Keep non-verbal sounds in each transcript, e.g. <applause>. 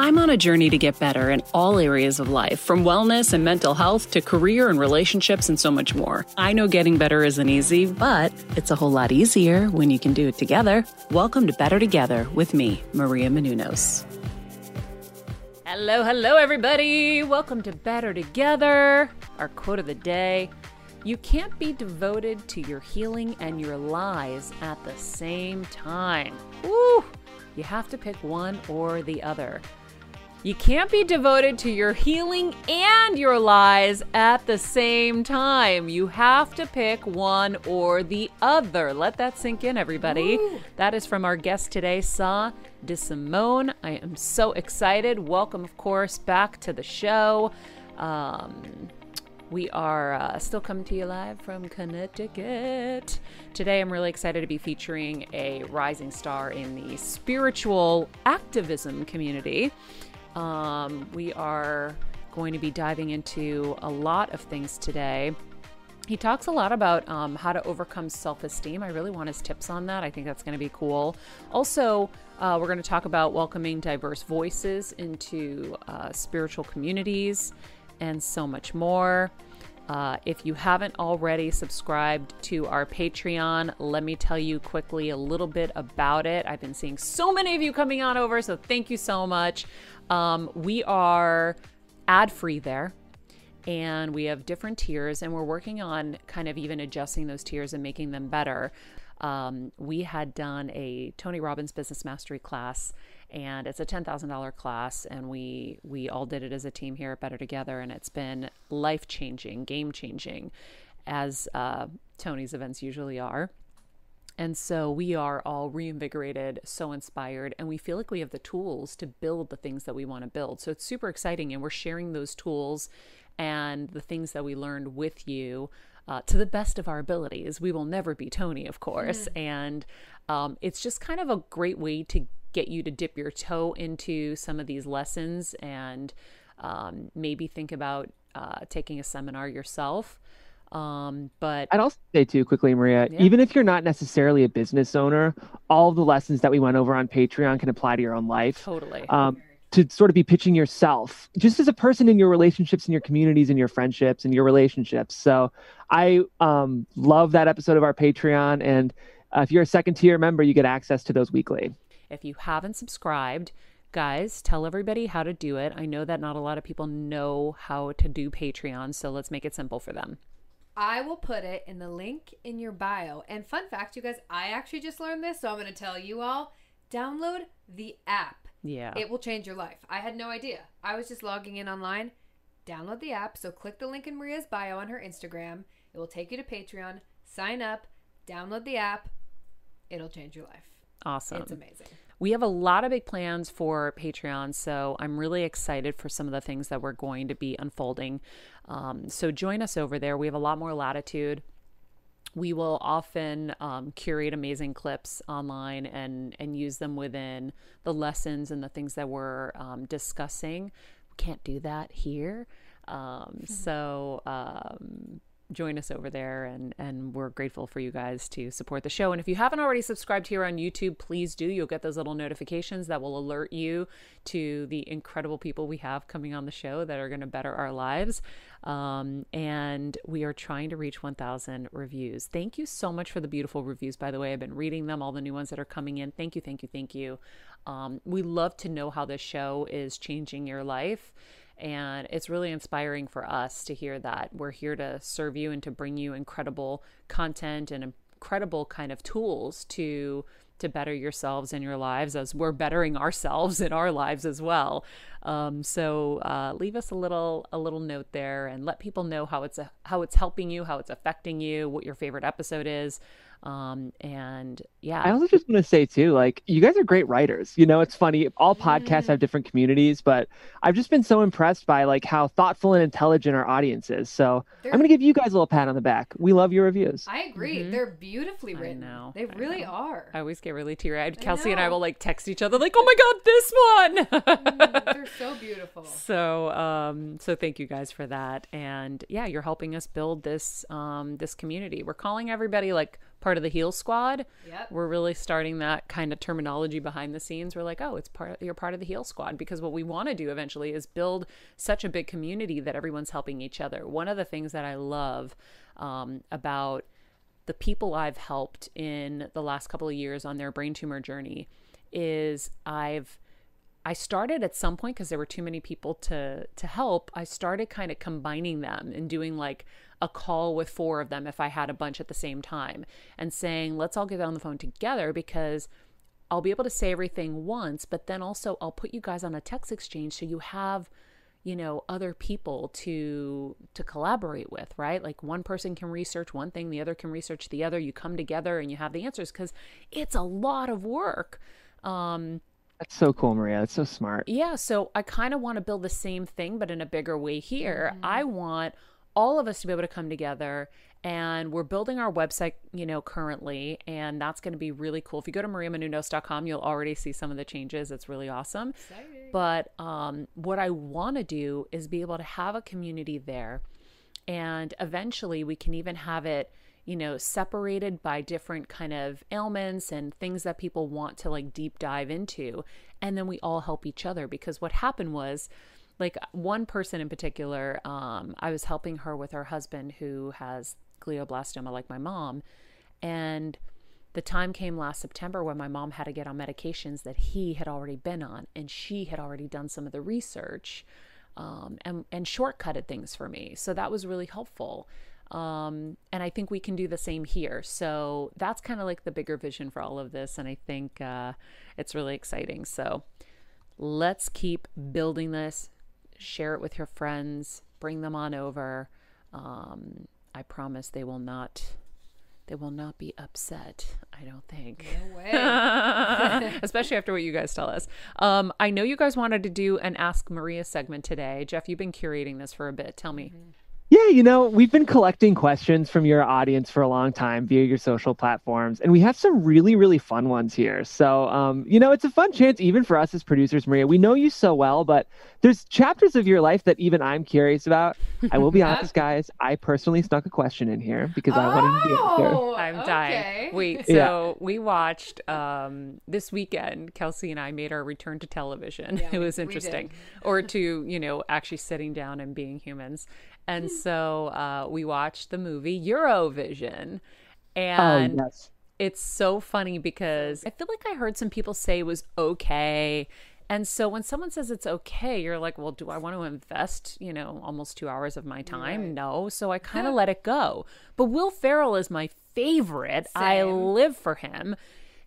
I'm on a journey to get better in all areas of life, from wellness and mental health to career and relationships and so much more. I know getting better isn't easy, but it's a whole lot easier when you can do it together. Welcome to Better Together with me, Maria Menounos. Hello, hello, everybody. Welcome to Better Together. Our quote of the day You can't be devoted to your healing and your lies at the same time. Woo! You have to pick one or the other. You can't be devoted to your healing and your lies at the same time. You have to pick one or the other. Let that sink in, everybody. Ooh. That is from our guest today, Sa de Simone. I am so excited. Welcome, of course, back to the show. Um, we are uh, still coming to you live from Connecticut. Today, I'm really excited to be featuring a rising star in the spiritual activism community. Um, we are going to be diving into a lot of things today. He talks a lot about um, how to overcome self esteem. I really want his tips on that. I think that's going to be cool. Also, uh, we're going to talk about welcoming diverse voices into uh, spiritual communities and so much more. Uh, if you haven't already subscribed to our Patreon, let me tell you quickly a little bit about it. I've been seeing so many of you coming on over, so thank you so much. Um, we are ad free there and we have different tiers and we're working on kind of even adjusting those tiers and making them better. Um, we had done a tony robbins business mastery class and it's a $10,000 class and we we all did it as a team here at better together and it's been life changing game changing as uh, tony's events usually are and so we are all reinvigorated, so inspired, and we feel like we have the tools to build the things that we want to build. So it's super exciting, and we're sharing those tools and the things that we learned with you uh, to the best of our abilities. We will never be Tony, of course. Mm. And um, it's just kind of a great way to get you to dip your toe into some of these lessons and um, maybe think about uh, taking a seminar yourself. Um, but I'd also say too quickly, Maria, yeah. even if you're not necessarily a business owner, all the lessons that we went over on Patreon can apply to your own life. Totally. Um, to sort of be pitching yourself just as a person in your relationships and your communities and your friendships and your relationships. So I um, love that episode of our Patreon. And uh, if you're a second tier member, you get access to those weekly. If you haven't subscribed, guys, tell everybody how to do it. I know that not a lot of people know how to do Patreon, so let's make it simple for them. I will put it in the link in your bio. And fun fact, you guys, I actually just learned this, so I'm going to tell you all download the app. Yeah. It will change your life. I had no idea. I was just logging in online. Download the app. So click the link in Maria's bio on her Instagram. It will take you to Patreon. Sign up, download the app. It'll change your life. awesome. It's amazing. We have a lot of big plans for Patreon, so I'm really excited for some of the things that we're going to be unfolding. Um, so join us over there. We have a lot more latitude. We will often um, curate amazing clips online and and use them within the lessons and the things that we're um, discussing. We can't do that here, um, so um, join us over there and and we're grateful for you guys to support the show. And if you haven't already subscribed here on youtube please do. You'll get those little notifications that will alert you to the incredible people we have coming on the show that are going to better our lives. Um, and we are trying to reach 1000 reviews. Thank you so much for the beautiful reviews by the way. I've been reading them all the new ones that are coming in. Thank you thank you thank you. Um, we love to know how this show is changing your life and it's really inspiring for us to hear that we're here to serve you and to bring you incredible content and incredible kind of tools to to better yourselves in your lives as we're bettering ourselves in our lives as well. Um, so uh, leave us a little a little note there and let people know how it's a, how it's helping you, how it's affecting you, what your favorite episode is. Um, and yeah, I also just want to say too, like you guys are great writers. You know, it's funny. All podcasts have different communities, but I've just been so impressed by like how thoughtful and intelligent our audience is. So They're- I'm gonna give you guys a little pat on the back. We love your reviews. I agree. Mhm. They're beautifully written. now. They I really know. are. I always get really teary eyed. I Kelsey and I will like text each other like, "Oh my god, this one!" Mm, They're so beautiful. <laughs> so um so thank you guys for that and yeah you're helping us build this um this community we're calling everybody like part of the heal squad Yep. we're really starting that kind of terminology behind the scenes we're like oh it's part you're part of the heal squad because what we want to do eventually is build such a big community that everyone's helping each other one of the things that i love um, about the people I've helped in the last couple of years on their brain tumor journey is I've I started at some point because there were too many people to to help. I started kind of combining them and doing like a call with four of them if I had a bunch at the same time and saying, "Let's all get on the phone together because I'll be able to say everything once, but then also I'll put you guys on a text exchange so you have you know other people to to collaborate with right like one person can research one thing the other can research the other you come together and you have the answers because it's a lot of work um That's so cool, Maria. That's so smart. yeah, so I kind of want to build the same thing, but in a bigger way here. I want all of us to be able to come together and we're building our website, you know, currently, and that's going to be really cool. If you go to mariamenounos.com, you'll already see some of the changes. It's really awesome. Exciting. But um, what I want to do is be able to have a community there. And eventually we can even have it, you know, separated by different kind of ailments and things that people want to like deep dive into. And then we all help each other because what happened was, like one person in particular, um, I was helping her with her husband who has glioblastoma, like my mom. And the time came last September when my mom had to get on medications that he had already been on, and she had already done some of the research um, and and shortcutted things for me. So that was really helpful. Um, and I think we can do the same here. So that's kind of like the bigger vision for all of this, and I think uh, it's really exciting. So let's keep building this. Share it with your friends. Bring them on over. Um, I promise they will not. They will not be upset. I don't think. No way. <laughs> Especially after what you guys tell us. Um, I know you guys wanted to do an Ask Maria segment today. Jeff, you've been curating this for a bit. Tell me. Yeah, you know, we've been collecting questions from your audience for a long time via your social platforms, and we have some really, really fun ones here. So, um, you know, it's a fun chance even for us as producers, Maria. We know you so well, but there's chapters of your life that even I'm curious about. I will be <laughs> honest, guys. I personally snuck a question in here because I wanted to be answer. Oh, I'm okay. dying. Wait, so Yeah. we watched um, this weekend. Kelsey and I made our return to television. Yeah, <laughs> it was interesting, or to you know actually sitting down and being humans. And so uh, we watched the movie Eurovision, Oh, and yes. it's so funny because I feel like I heard some people say it was okay. And so when someone says it's okay, you're like, well, do I want to invest, you know, almost two hours of my time? Right. No. So I kind of let it go. But Will Ferrell is my favorite. I live for him.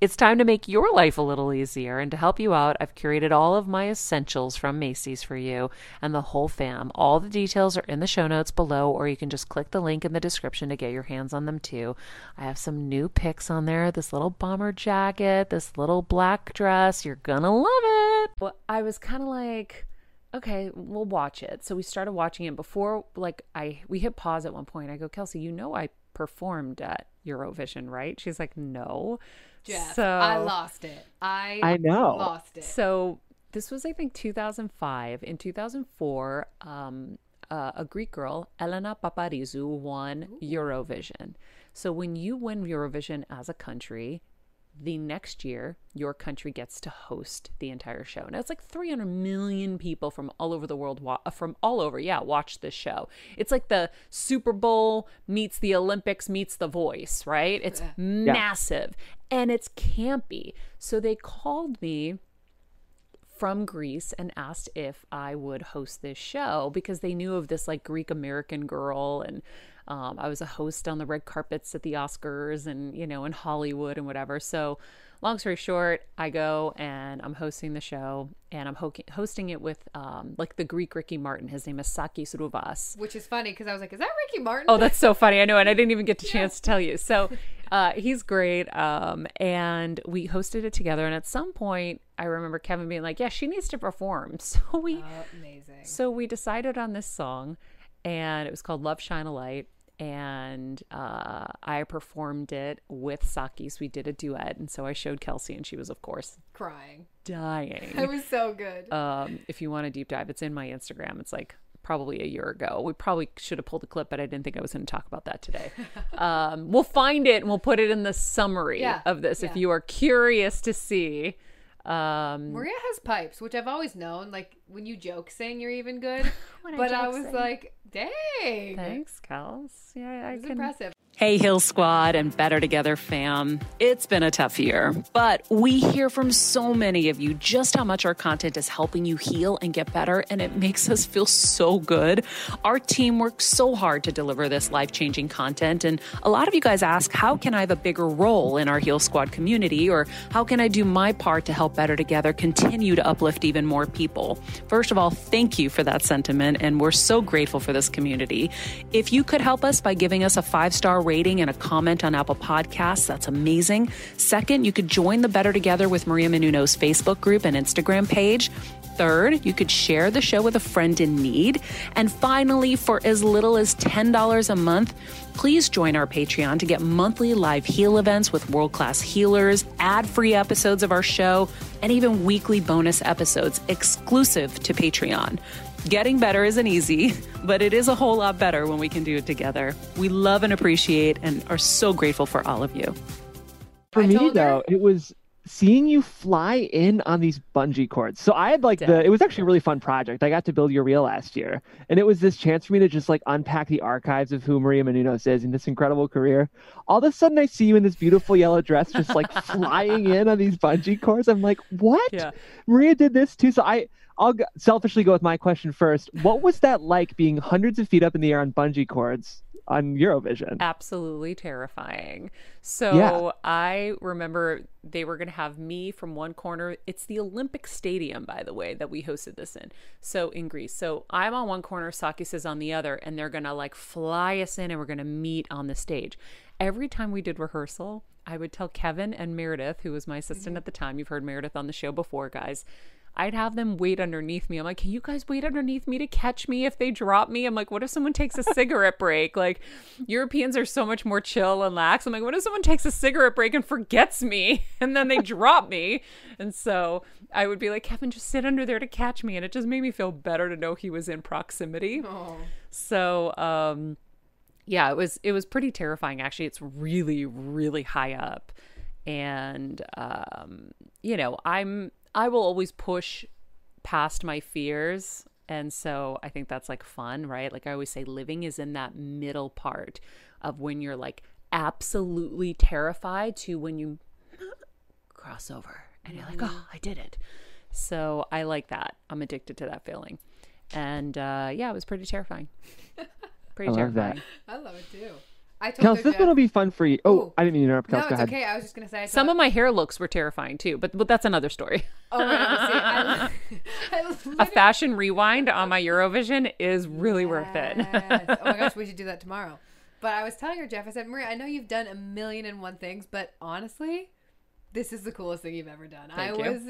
it's time to make your life a little easier. And to help you out, I've curated all of my essentials from Macy's for you and the whole fam. All the details are in the show notes below, or you can just click the link in the description to get your hands on them too. I have some new picks on there this little bomber jacket, this little black dress. You're gonna love it. Well, I was kind of like, okay, we'll watch it. So we started watching it before like I we hit pause at one point. I go, Kelsey, you know I performed at Eurovision, right? She's like, no. Jeff, So I lost it. I I know. lost it. so this was, I think, 2005. In 2004, um, uh, a Greek girl, Elena Paparizou, won Eurovision. So when you win Eurovision as a country, the next year your country gets to host the entire show. Now it's like 300 million people from all over the world, wa- uh, from all over, yeah, watch this show. It's like the Super Bowl meets the Olympics meets The Voice, right? It's massive and it's campy. So they called me from Greece and asked if I would host this show because they knew of this like Greek American girl and um, I was a host on the red carpets at the Oscars and you know in Hollywood and whatever. So long story short, I go and I'm hosting the show and I'm ho- hosting it with um, like the Greek Ricky Martin. His name is Sakis Rouvas. Which is funny because I was like, is that Ricky Martin? Oh, that's so funny. I know, and I didn't even get the <laughs> chance to tell you. So uh, he's great. Um, and we hosted it together. And at some point, I remember Kevin being like, "Yeah, she needs to perform." <laughs> So we, Oh, amazing. so we decided on this song, and it was called "Love Shine a Light." And uh, I performed it with Sakis. We did a duet, and so I showed Kelsey, and she was, of course, Crying. dying. It was so good. Um, if you want a deep dive, it's in my Instagram. It's like probably a year ago. We probably should have pulled a clip, but I didn't think I was going to talk about that today. <laughs> um, we'll find it and we'll put it in the summary Yeah, of this if you are curious to see. Um, Maria has pipes, which I've always known. Like when you joke saying you're even good. <laughs> When I but I was sing. like, dang. thanks, Kels. Yeah, I It was can. impressive. Hey, Heal Squad and Better Together fam. It's been a tough year, but we hear from so many of you just how much our content is helping you heal and get better, and it makes us feel so good. Our team works so hard to deliver this life changing content, and a lot of you guys ask, how can I have a bigger role in our Heal Squad community, or how can I do my part to help Better Together continue to uplift even more people? First of all, thank you for that sentiment, and we're so grateful for this community. If you could help us by giving us a five star rating and a comment on Apple Podcasts, that's amazing. Second, you could join the Better Together with Maria Menounos Facebook group and Instagram page. Third, you could share the show with a friend in need. And finally, for as little as $10 a month, please join our Patreon to get monthly live heal events with world class healers, ad free episodes of our show, and even weekly bonus episodes exclusive to Patreon. Getting better isn't easy, <laughs> but it is a whole lot better when we can do it together. We love and appreciate and are so grateful for all of you. For me though, it was seeing you fly in on these bungee cords. So I had like the it was actually a really fun project. I got to build your reel last year. And it was this chance for me to just like unpack the archives of who Maria Menounos is in this incredible career. All of a sudden I see you in this beautiful yellow dress just like <laughs> flying in on these bungee cords. I'm like, what? Yeah. Maria did this too. So I I'll selfishly go with my question first. What was that like being hundreds of feet up in the air on bungee cords on Eurovision. absolutely terrifying. So I remember they were going to have me from one corner. It's the Olympic Stadium, by the way, that we hosted this in. So in Greece. So I'm on one corner, Sakis is on the other, and they're going to like fly us in and we're going to meet on the stage. Every time we did rehearsal, I would tell Kevin and Meredith, who was my assistant mm-hmm. at the time. You've heard Meredith on the show before, guys. I'd have them wait underneath me. I'm like, can you guys wait underneath me to catch me if they drop me? I'm like, what if someone takes a cigarette break? Like, Europeans are so much more chill and lax. I'm like, what if someone takes a cigarette break and forgets me <laughs> and then they drop me? And so I would be like, Kevin, just sit under there to catch me. And it just made me feel better to know he was in proximity. Oh. So, um, yeah, it was it was pretty terrifying. Actually, it's really really high up, and um, you know, I'm I will always push past my fears, and so I think that's like fun, right? Like I always say, living is in that middle part of when you're like absolutely terrified to when you <gasps> cross over and you're like, oh, I did it. So I like that. I'm addicted to that feeling, and uh, yeah, it was pretty terrifying. <laughs> Pretty I love that. terrifying. I love it too. I told Kels, this Jeff- one will be fun for you. Oh, Ooh. I didn't mean to interrupt. Kels, No, go it's ahead. okay. I was just gonna say I Some of my hair looks were terrifying too, but but that's another story. Oh my God, see, I, <laughs> <laughs> I A literally- fashion rewind on my Eurovision is really worth it. Oh my <laughs> gosh, we should do that tomorrow. But I was telling her, Jeff, I said, Maria, I know you've done a million and one things, but honestly, this is the coolest thing you've ever done. I you. was,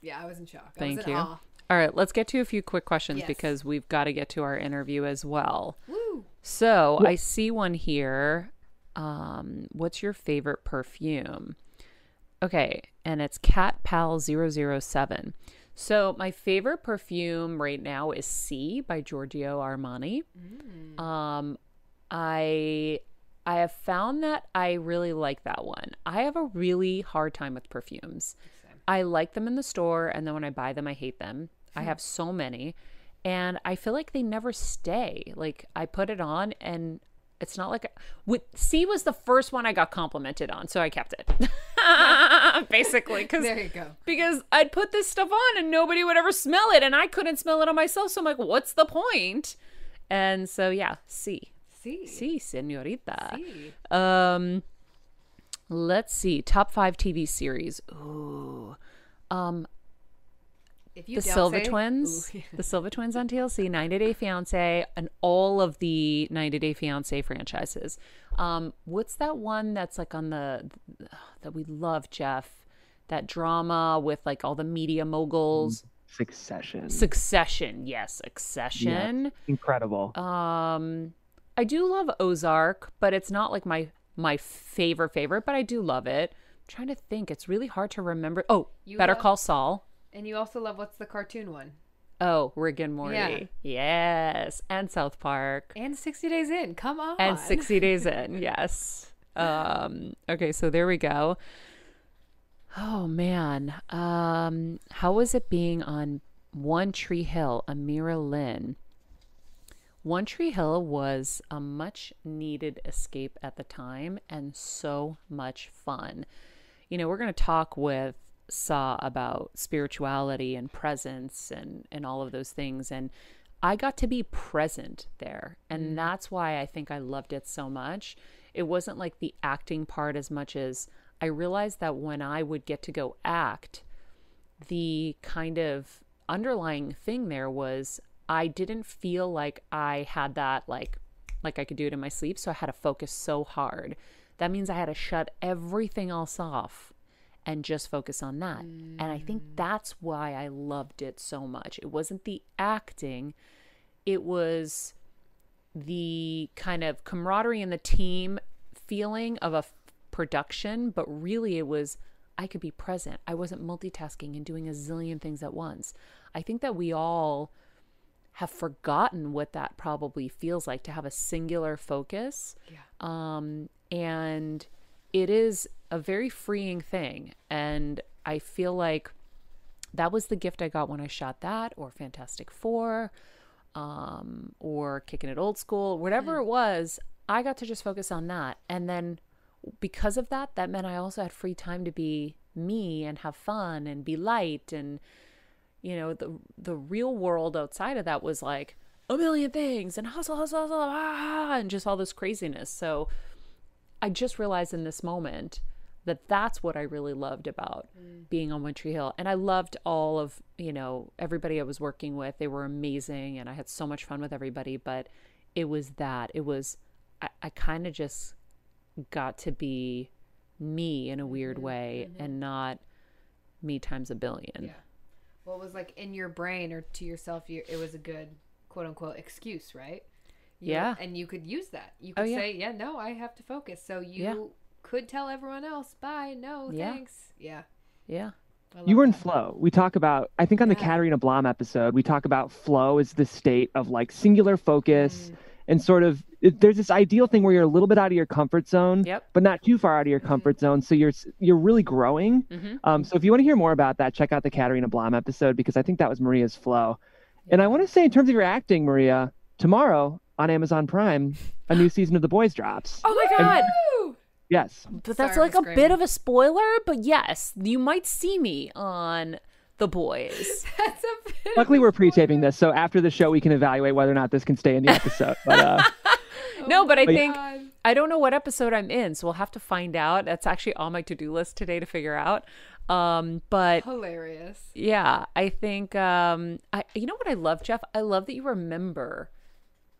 yeah, I was in shock. I Thank was in you. awe. All right, let's get to a few quick questions Yes. because we've got to get to our interview as well. Woo! So I see one here. Um, what's your favorite perfume? Okay, and it's Cat Pal 007. So my favorite perfume right now is Sì by Giorgio Armani. Um, I I have found that I really like that one. I have a really hard time with perfumes. I like them in the store, and then when I buy them, I hate them. I have so many, and I feel like they never stay. Like I put it on, and it's not like with Sì was the first one I got complimented on, so I kept it. <laughs> Basically, because There you go. because I'd put this stuff on and nobody would ever smell it, and I couldn't smell it on myself. So I'm like, what's the point? And so yeah, Sì, Sì. Sì, señorita. See. Um, let's see, top five TV series. Ooh, um, the don't Silver say- Twins, Ooh, <laughs> the Silver Twins on TLC, 90 Day Fiance, and all of the 90 Day Fiance franchises. Um, what's that one that's like on the that we love, Jeff? That drama with like all the media moguls. Succession. Succession, yes, Succession. Incredible. Um, I do love Ozark, but it's not like my my favorite favorite. But I do love it. I'm trying to think, it's really hard to remember. Oh, You Better love- Call Saul. And you also love what's the cartoon one? Oh, Rick and Morty. Yes. And South Park. And 60 Days In. Come on. And 60 <laughs> Days In. Yes. Um, okay, so there we go. Oh man. Um, how was it being on One Tree Hill, Amira Lynn? One Tree Hill was a much needed escape at the time and so much fun. You know, we're going to talk with Sah about spirituality and presence and, and all of those things. And I got to be present there. And mm. that's why I think I loved it so much. It wasn't like the acting part as much as I realized that when I would get to go act, the kind of underlying thing there was I didn't feel like I had that like like I could do it in my sleep, so I had to focus so hard. That means I had to shut everything else off and just focus on that. And I think that's why I loved it so much. It wasn't the acting, it was the kind of camaraderie and the team feeling of a f- production, but really it was I could be present. I wasn't multitasking and doing a zillion things at once. I think that we all have forgotten what that probably feels like to have a singular focus. Yeah. Um, and it is a very freeing thing. And I feel like that was the gift I got when I shot that, or Fantastic Four, um, or Kicking It Old School, whatever it was. I got to just focus on that. And then because of that, that meant I also had free time to be me and have fun and be light and you know the the real world outside of that was like a million things and hustle, hustle, hustle, ah, and just all this craziness. So I just realized in this moment that that's what I really loved about mm. being on One Tree Hill. And I loved all of, you know, everybody I was working with. They were amazing and I had so much fun with everybody. But it was that. It was, I, I kind of just got to be me in a weird mm-hmm. way mm-hmm. and not me times a billion. Yeah. What was like in your brain or to yourself, you, it was a good quote unquote excuse, right? You, yeah. And you could use that. You oh, could oh, yeah. say, yeah, no, I have to focus. So you yeah. Could tell everyone else, bye, no, yeah. thanks. Yeah. Yeah. You were in flow. We talk about, I think on the Katarina Blom episode, we talk about flow as the state of like singular focus. Mm and sort of it, there's this ideal thing where you're a little bit out of your comfort zone, yep. but not too far out of your mm-hmm. comfort zone. So you're you're really growing. Mm-hmm. Um, so if you want to hear more about that, check out the Katarina Blom episode because I think that was Maria's flow. And I want to say, in terms of your acting, Maria, tomorrow on Amazon Prime, a new <gasps> season of The Boys drops. Oh my god! And, yes, but that's Sorry, like a bit of a spoiler. But yes, you might see me on the boys. <laughs> That's a bit Luckily, we're pre-taping this, so after the show, we can evaluate whether or not this can stay in the episode. But, uh, <laughs> no, but I but think God. I don't know what episode I'm in, so we'll have to find out. That's actually on my to-do list today to figure out. Um, but hilarious. Yeah, I think um, I you know what I love, Jeff. I love that you remember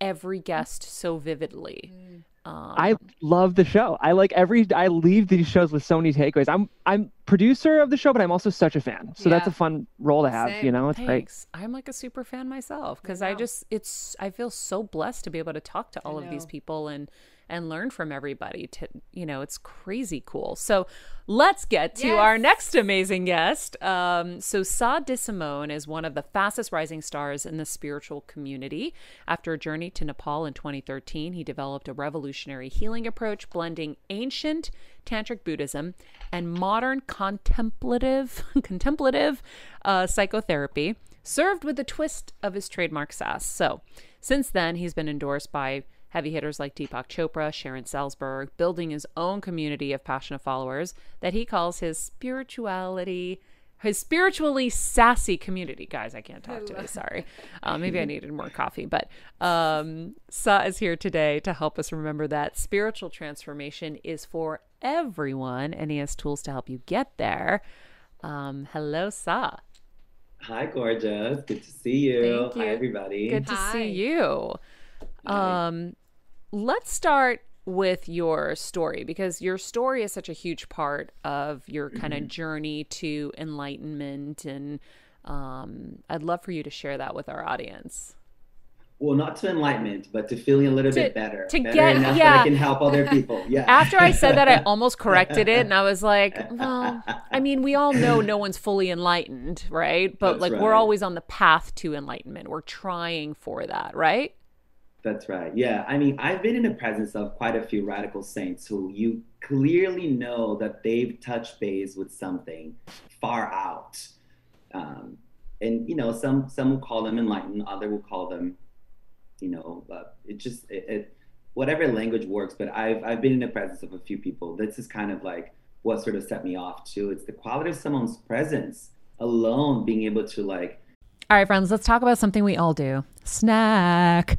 every guest so vividly. Mm. Um, I love the show. I like every. I leave these shows with so many takeaways. I'm I'm producer of the show, but I'm also such a fan. So yeah. that's a fun role to have. Same. You know, it's Thanks. great. I'm like a super fan myself because I, I, just it's I feel so blessed to be able to talk to all of these people and and learn from everybody to you know it's crazy cool. So let's get to yes. our next amazing guest. Um, so Sah D'Simone is one of the fastest rising stars in the spiritual community. After a journey to nepal in 2013 he developed a revolutionary healing approach blending ancient tantric buddhism and modern contemplative <laughs> contemplative uh, psychotherapy served with a twist of his trademark sass. So since then he's been endorsed by heavy hitters like Deepak Chopra, Sharon Salzberg, building his own community of passionate followers that he calls his spirituality his spiritually sassy community. Guys, I can't talk today. Sorry. Uh, maybe I needed more coffee. But um, Sah is here today to help us remember that spiritual transformation is for everyone, and he has tools to help you get there. Um, hello, Sah Hi, gorgeous. Good to see you. you. Hi, everybody. Good to Hi. see you. Um, let's start with your story because your story is such a huge part of your kind of mm-hmm. journey to enlightenment and um, i'd love for you to share that with our audience. Well not to enlightenment but to feeling a little to, bit better to better get enough yeah that i can help other people. <laughs> Yeah. After i said that i <laughs> almost corrected it and i was like well i mean we all know no one's fully enlightened right? But That's like right. we're always on the path to enlightenment. We're trying for that right that's right. Yeah. I mean, I've been in the presence of quite a few radical saints who you clearly know that they've touched base with something far out. Um, and, you know, some, some will call them enlightened, other will call them, you know, uh, it just, it, it, whatever language works. But I've, I've been in the presence of a few people. This is kind of like what sort of set me off too. It's the quality of someone's presence alone being able to like, all right, friends, let's talk about something we all do snack.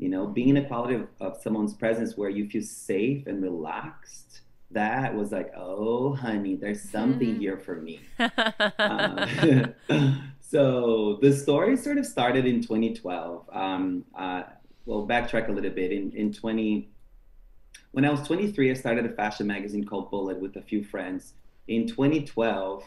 you know being in a quality of, of someone's presence where you feel safe and relaxed that was like oh honey there's something mm-hmm. here for me <laughs> uh, <laughs> so the story sort of started in 2012 um, uh, well, backtrack a little bit. In in 20, when I was 23, I started a fashion magazine called Bullet with a few friends. In 2012,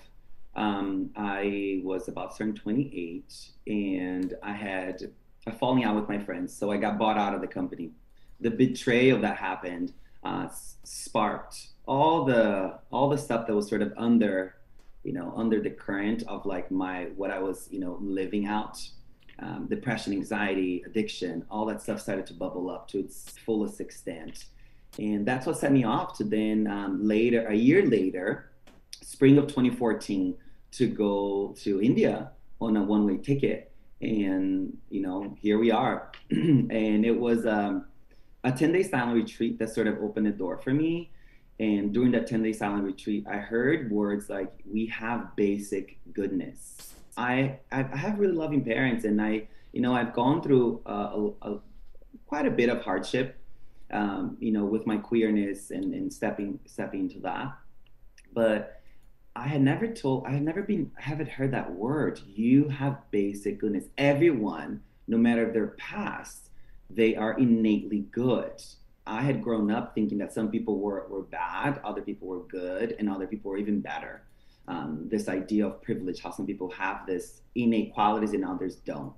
um, I was about turn 28, and I had a falling out with my friends, so I got bought out of the company. The betrayal that happened uh, sparked all the all the stuff that was sort of under you know under the current of like my what i was you know living out. Um, depression anxiety addiction all that stuff started to bubble up to its fullest extent. And that's what set me off to then um, later a year later spring of 2014 to go to india on a one-way ticket and you know here we are <clears throat> and it was um, a 10-day silent retreat that sort of opened the door for me and during that 10 day silent retreat, I heard words like, we have basic goodness. I, I have really loving parents, and I, you know, I've gone through a, a, quite a bit of hardship, um, you know, with my queerness and, and stepping stepping into that. But I had never told, I had never been, I haven't heard that word. You have basic goodness. Everyone, no matter their past, they are innately good. I had grown up thinking that some people were, were bad, other people were good, and other people were even better. Um, this idea of privilege, how some people have this innate qualities and others don't.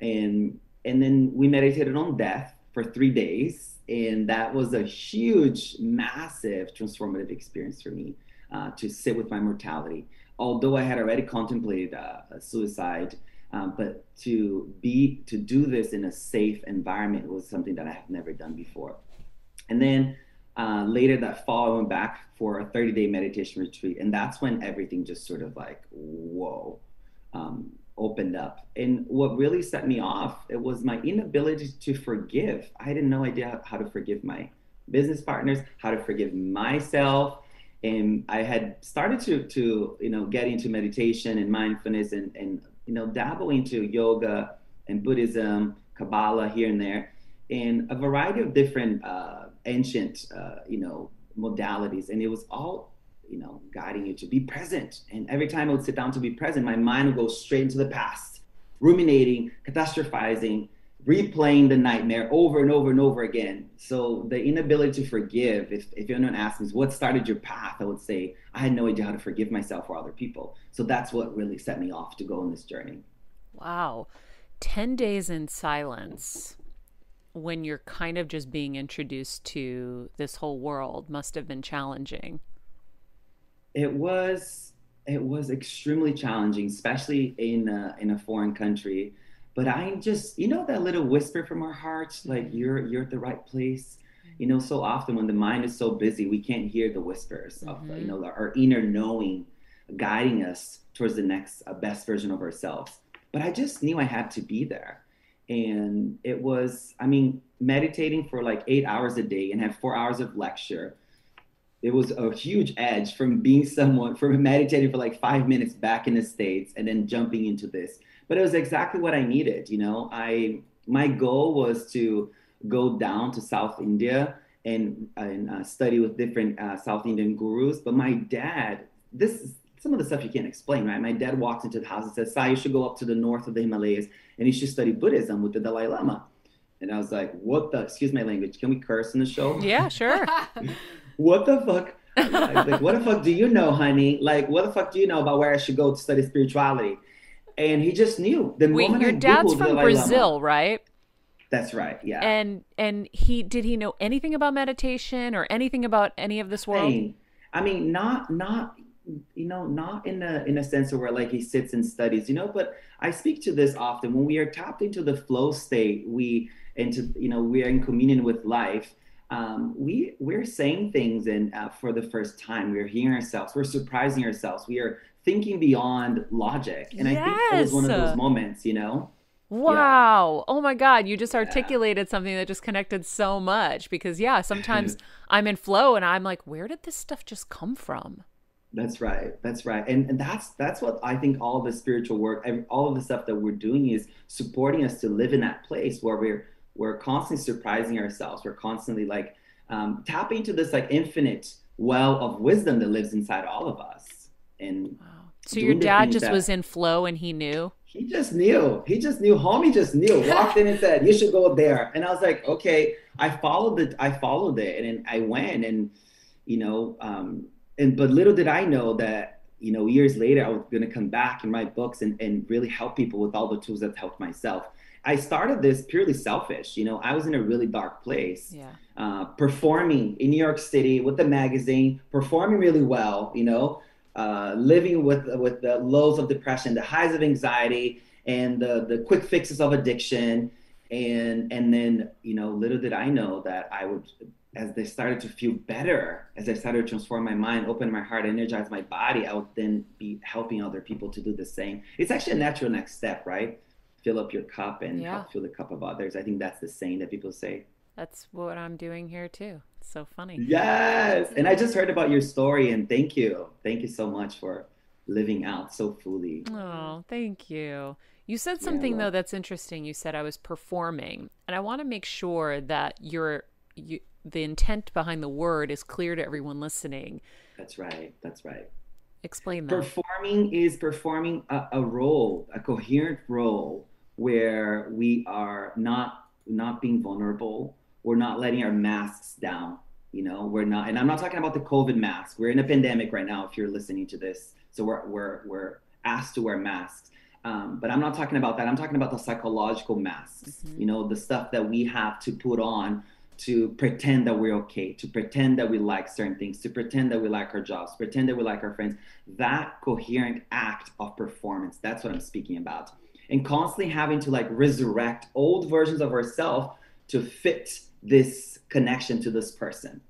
And and then we meditated on death for three days, and that was a huge, massive, transformative experience for me uh, to sit with my mortality. Although I had already contemplated uh, suicide, um, but to be to do this in a safe environment was something that I have never done before. And then uh, later that fall, I went back for a 30 day meditation retreat, and that's when everything just sort of like whoa um, opened up. And what really set me off it was my inability to forgive. I had no idea how to forgive my business partners, how to forgive myself and I had started to to you know get into meditation and mindfulness and and you know, dabble into yoga and Buddhism, Kabbalah here and there, and a variety of different uh, ancient, uh, you know, modalities. And it was all, you know, guiding you to be present. And every time I would sit down to be present, my mind would go straight into the past, ruminating, catastrophizing, replaying the nightmare over and over and over again. So the inability to forgive, if, if anyone asks me, what started your path? I would say, I had no idea how to forgive myself or other people. So that's what really set me off to go on this journey. Wow. 10 days in silence when you're kind of just being introduced to this whole world must have been challenging. It was it was extremely challenging, especially in a, in a foreign country but I'm just, you know, that little whisper from our hearts, like mm-hmm. you're you're at the right place. You know, so often when the mind is so busy, we can't hear the whispers mm-hmm. of, you know, our inner knowing guiding us towards the next uh, best version of ourselves. But I just knew I had to be there. And it was, I mean, meditating for like eight hours a day and have four hours of lecture. It was a huge edge from being someone, from meditating for like five minutes back in the States and then jumping into this but it was exactly what I needed. You know, I my goal was to go down to South India and, and uh, study with different uh, South Indian gurus. But my dad, this is some of the stuff you can't explain, right? My dad walks into the house and says, "Sai, you should go up to the north of the Himalayas and you should study Buddhism with the Dalai Lama." And I was like, "What the? Excuse my language. Can we curse in the show?" Yeah, sure. <laughs> what the fuck? like, what the fuck do you know, honey? Like, what the fuck do you know about where I should go to study spirituality? And he just knew the Wait, moment your I dad's Googled from Dalai Brazil, Lama, right? That's right. Yeah. And and he did he know anything about meditation or anything about any of this world? I mean, I mean, not not you know, not in a in a sense of where like he sits and studies, you know, but I speak to this often when we are tapped into the flow state, we into you know we are in communion with life. Um, we we're saying things and uh, for the first time we're hearing ourselves we're surprising ourselves we are thinking beyond logic. And yes. I think it was one of those moments, you know? Wow. Yeah. Oh my God. You just articulated yeah. something that just connected so much because, yeah, sometimes <laughs> I'm in flow and I'm like, where did this stuff just come from? That's right. That's right. And, and that's that's what I think all the spiritual work, all of the stuff that we're doing is supporting us to live in that place where we're we're constantly surprising ourselves. We're constantly like um, tapping into this like infinite well of wisdom that lives inside all of us. And wow. So your dad just that, was in flow and he knew? he just knew. He just knew. Homie just knew. Walked in and said, "You should go there." And I was like, "Okay." I followed it. I followed it, and I went, and you know, um, and but little did I know that you know years later I was going to come back and write books and and really help people with all the tools that helped myself. I started this purely selfish. You know, I was in a really dark place. Yeah. Uh, performing in New York City with the magazine, performing really well. You know, uh, living with with the lows of depression, the highs of anxiety, and the the quick fixes of addiction, and and then you know, little did I know that I would, as they started to feel better, as I started to transform my mind, open my heart, energize my body, I would then be helping other people to do the same. It's actually a natural next step, right? Fill up your cup and Yeah. help fill the cup of others. I think that's the saying that people say. That's what I'm doing here too. It's so funny. Yes. And I just heard about your story and thank you. Thank you so much for living out so fully. Oh, thank you. You said Yeah, something though that's interesting. You said I was performing, and I want to make sure that your you, the intent behind the word is clear to everyone listening. That's right. That's right. Explain that. Performing is performing a, a role, a coherent role where we are not not being vulnerable. We're not letting our masks down. You know, we're not, and I'm not talking about the COVID mask. We're in a pandemic right now. If you're listening to this, so we're we're we're asked to wear masks. Um, but I'm not talking about that. I'm talking about the psychological masks. Mhm. You know, the stuff that we have to put on to pretend that we're okay, to pretend that we like certain things, to pretend that we like our jobs, pretend that we like our friends. That coherent act of performance, that's what I'm speaking about. And constantly having to like resurrect old versions of ourselves to fit this connection to this person.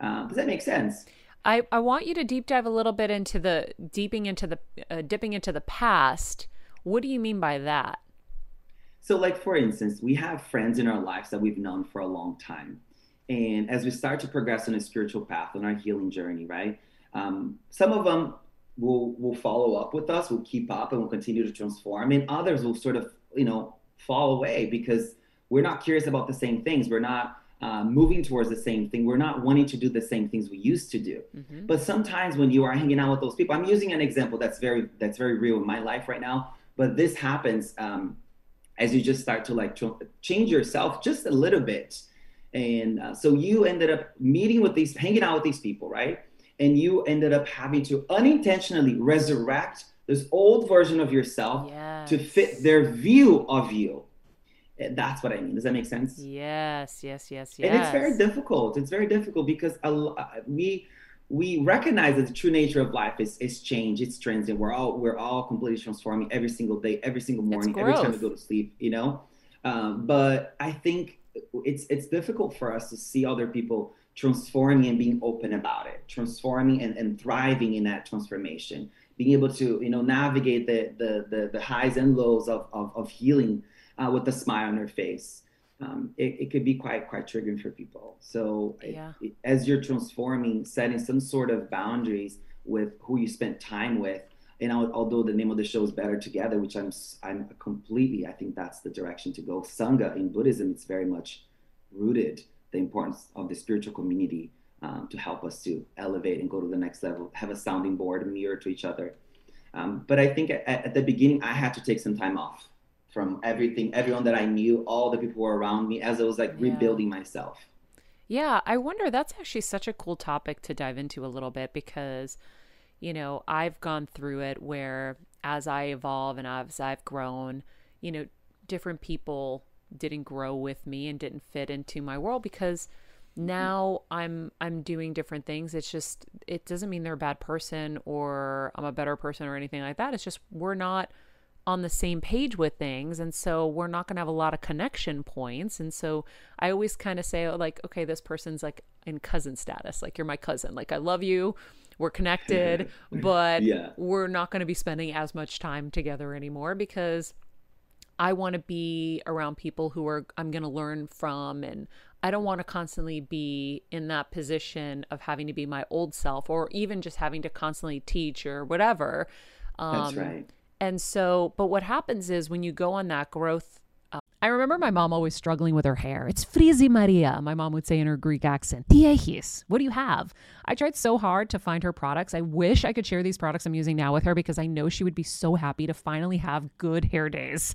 Uh, does that make sense? I, I want you to deep dive a little bit into the deeping into the uh, dipping into the past. What do you mean by that? So, like for instance, we have friends in our lives that we've known for a long time, and as we start to progress on a spiritual path on our healing journey, right? Um, some of them will will follow up with us, will keep up, and will continue to transform, and others will sort of, you know, fall away because we're not curious about the same things. We're not uh, moving towards the same thing. We're not wanting to do the same things we used to do. Mhm. But sometimes when you are hanging out with those people, I'm using an example that's very that's very real in my life right now. But this happens um, as you just start to like tr- change yourself just a little bit, and uh, so you ended up meeting with these, hanging out with these people, right? And you ended up having to unintentionally resurrect this old version of yourself to fit their view of you. And That's what I mean. Does that make sense? Yes, yes, yes, yes. and it's very difficult it's very difficult because a uh, we we recognize that the true nature of life is is change it's transient we're all we're all completely transforming every single day every single morning every time we go to sleep you know um, but i think it's it's difficult for us to see other people transforming and being open about it transforming and, and thriving in that transformation being able to you know navigate the the the, the highs and lows of of, of healing uh, with a smile on their face um, it, it could be quite quite triggering for people. So Yeah. it- as you're transforming, setting some sort of boundaries with who you spent time with, and al- although the name of the show is Better Together, which I'm I'm completely I think that's the direction to go. Sangha in Buddhism, it's very much rooted the importance of the spiritual community um, to help us to elevate and go to the next level, have a sounding board, a mirror to each other. Um, but I think at, at the beginning, I had to take some time off from everything, everyone that I knew, all the people were around me, as I was like Yeah. rebuilding myself. Yeah, I wonder that's actually such a cool topic to dive into a little bit because you know, I've gone through it where as I evolve and as I've grown, you know, different people didn't grow with me and didn't fit into my world because now I'm I'm doing different things. It's just it doesn't mean they're a bad person or I'm a better person or anything like that. It's just we're not on the same page with things and so we're not going to have a lot of connection points and so i always kind of say oh, like okay this person's like in cousin status like you're my cousin like i love you we're connected <laughs> but Yeah. we're not going to be spending as much time together anymore because i want to be around people who are i'm going to learn from and i don't want to constantly be in that position of having to be my old self or even just having to constantly teach or whatever That's Um, right. And so, but what happens is when you go on that growth, uh, I remember my mom always struggling with her hair. It's frizzy Maria, my mom would say in her Greek accent. Diehis, what do you have? I tried so hard to find her products. I wish I could share these products I'm using now with her because I know she would be so happy to finally have good hair days.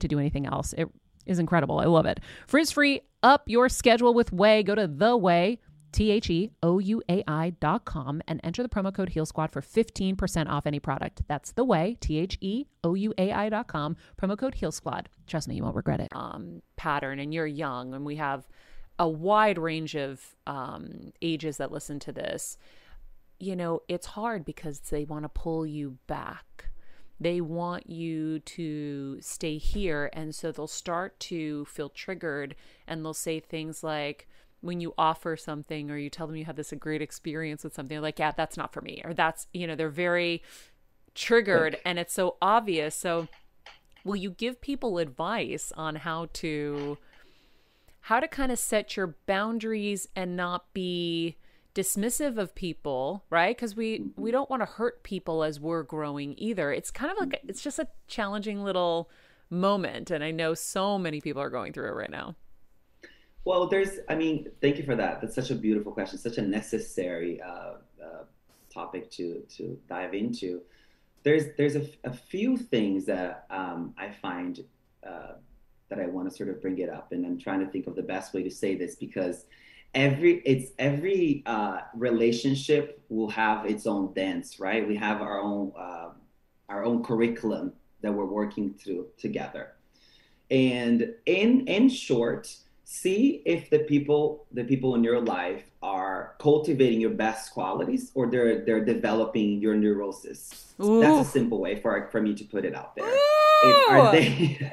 to do anything else. It is incredible. I love it. Frizz free, up your schedule with Ouai. Go to the Ouai. T H E O U A I dot com and enter the promo code Heal Squad for 15% off any product. That's the Ouai, T H E O U A I dot com, promo code Heal Squad. Trust me, you won't regret it. Um, pattern, and you're young, and we have a wide range of um, ages that listen to this. You know, it's hard because they want to pull you back they want you to stay here. And so they'll start to feel triggered and they'll say things like, when you offer something or you tell them you had this a great experience with something, like, yeah, that's not for me. Or that's, you know, they're very triggered and it's so obvious. So, will you give people advice on how to how to kind of set your boundaries and not be dismissive of people right? Because we we don't want to hurt people as we're growing either. It's kind of like it's just a challenging little moment and i know so many people are going through it right now. Well there's i mean thank you for that. That's such a beautiful question such a necessary uh, uh, topic to to dive into. There's there's a, a few things that um, i find uh, that i want to sort of bring it up and i'm trying to think of the best way to say this because every it's every uh, relationship will have its own dance, right? We have our own uh, our own curriculum that we're working through together, and in in short, see if the people the people in your life are cultivating your best qualities or they're they're developing your neurosis. Ooh. That's a simple way for for me to put it out there. They... <laughs>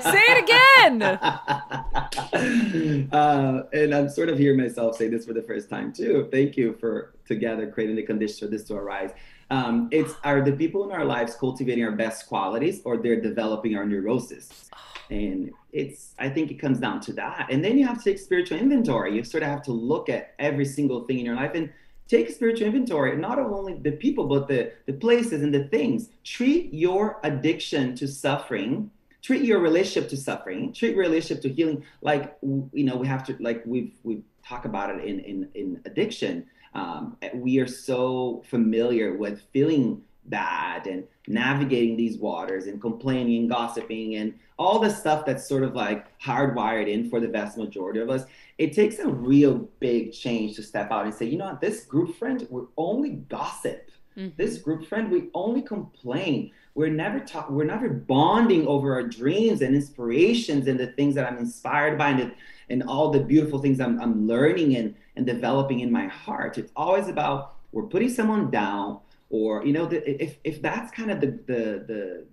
say it again. <laughs> uh, and I'm sort of hearing myself say this for the first time too. Thank you for together creating the conditions for this to arise. Um, it's are the people in our lives cultivating our best qualities or they're developing our neurosis? <sighs> And it's I think it comes down to that. And then you have to take spiritual inventory. You sort of have to look at every single thing in your life and take spiritual inventory not only the people but the the places and the things treat your addiction to suffering treat your relationship to suffering treat your relationship to healing like you know we have to like we've we talk about it in in in addiction um, we are so familiar with feeling bad and navigating these waters and complaining and gossiping and all the stuff that's sort of like hardwired in for the vast majority of us. It takes a real big change to step out and say you know what? This group friend we only gossip. Mm-hmm. this group friend we only complain. We're never talk we're never bonding over our dreams and inspirations and the things that i'm inspired by and, the, and all the beautiful things I'm, I'm learning and, and developing in my heart. It's always about we're putting someone down or you know the, if if that's kind of the the the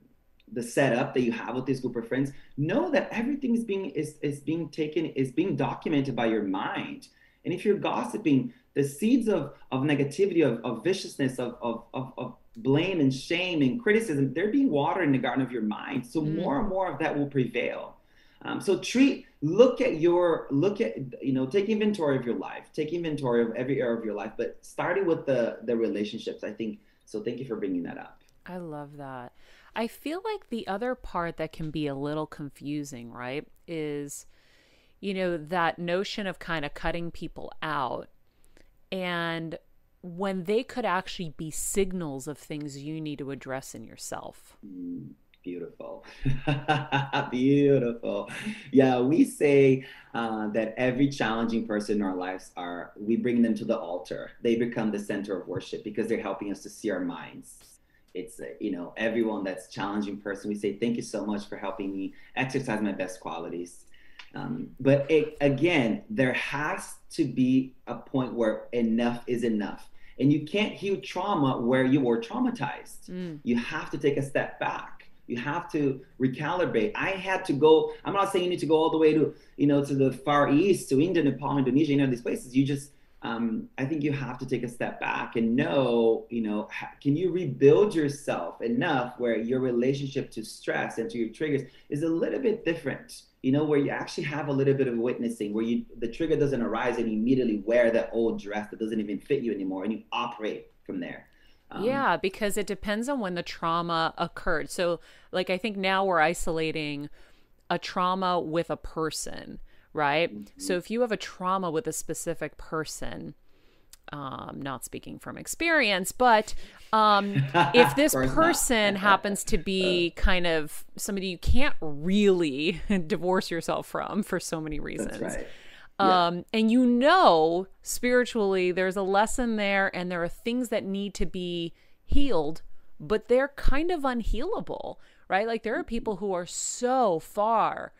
the setup that you have with this group of friends know that everything is being is, is being taken is being documented by your mind. And if you're gossiping the seeds of of negativity of, of viciousness of, of of, of blame and shame and criticism they're being watered in the garden of your mind. So mm. more and more of that will prevail um, so treat look at your look at you know take inventory of your life take inventory of every area of your life but starting with the the relationships i think. So thank you for bringing that up. I love that. I feel like the other part that can be a little confusing right is you know that notion of kind of cutting people out and when they could actually be signals of things you need to address in yourself. Mm Beautiful. <laughs> Beautiful. Yeah, we say uh, that every challenging person in our lives are, we bring them to the altar. They become the center of worship because they're helping us to see our minds. It's, uh, you know, everyone that's challenging person, we say, thank you so much for helping me exercise my best qualities. Um, but it, again, there has to be a point where enough is enough. And you can't heal trauma where you were traumatized. Mm. You have to take a step back you have to recalibrate. I had to go i'm not saying you need to go all the way to you know to the far east to india nepal indonesia you know these places. You just um, I think you have to take a step back and know, you know, can you rebuild yourself enough where your relationship to stress and to your triggers is a little bit different, you know, where you actually have a little bit of witnessing, where you the trigger doesn't arise and you immediately wear that old dress that doesn't even fit you anymore, and you operate from there. Um, yeah, because it depends on when the trauma occurred. So, like, I think now we're isolating a trauma with a person right? Mm-hmm. So if you have a trauma with a specific person, um, not speaking from experience, but um, if <laughs> this person happens to be kind of somebody you can't really <laughs> divorce yourself from for so many reasons. Right. Um, and you know, spiritually, there's a lesson there, and there are things that need to be healed, but they're kind of unhealable, right? Like, there are people who are so far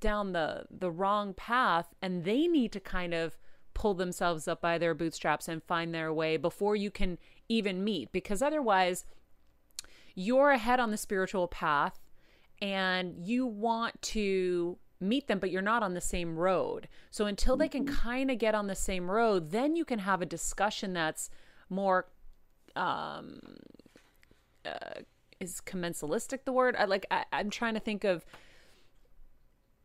down the the wrong path and they need to kind of pull themselves up by their bootstraps and find their way before you can even meet because otherwise you're ahead on the spiritual path and you want to meet them but you're not on the same road so until they can kind of get on the same road then you can have a discussion that's more um uh, is commensalistic the word I, like I, i'm trying to think of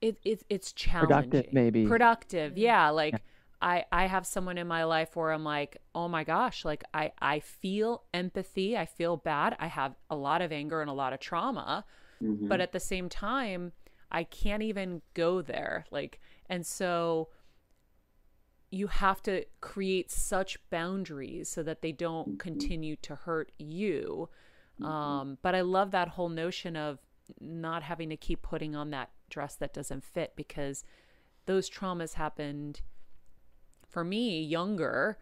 it, it it's challenging. Productive, maybe. Productive, yeah. Like yeah. I I have someone in my life where I'm like, oh my gosh, like I I feel empathy, I feel bad, I have a lot of anger and a lot of trauma, mm-hmm. but at the same time, I can't even go there. Like, and so you have to create such boundaries so that they don't mm-hmm. continue to hurt you. Mm-hmm. Um, but I love that whole notion of not having to keep putting on that dress that doesn't fit because those traumas happened for me younger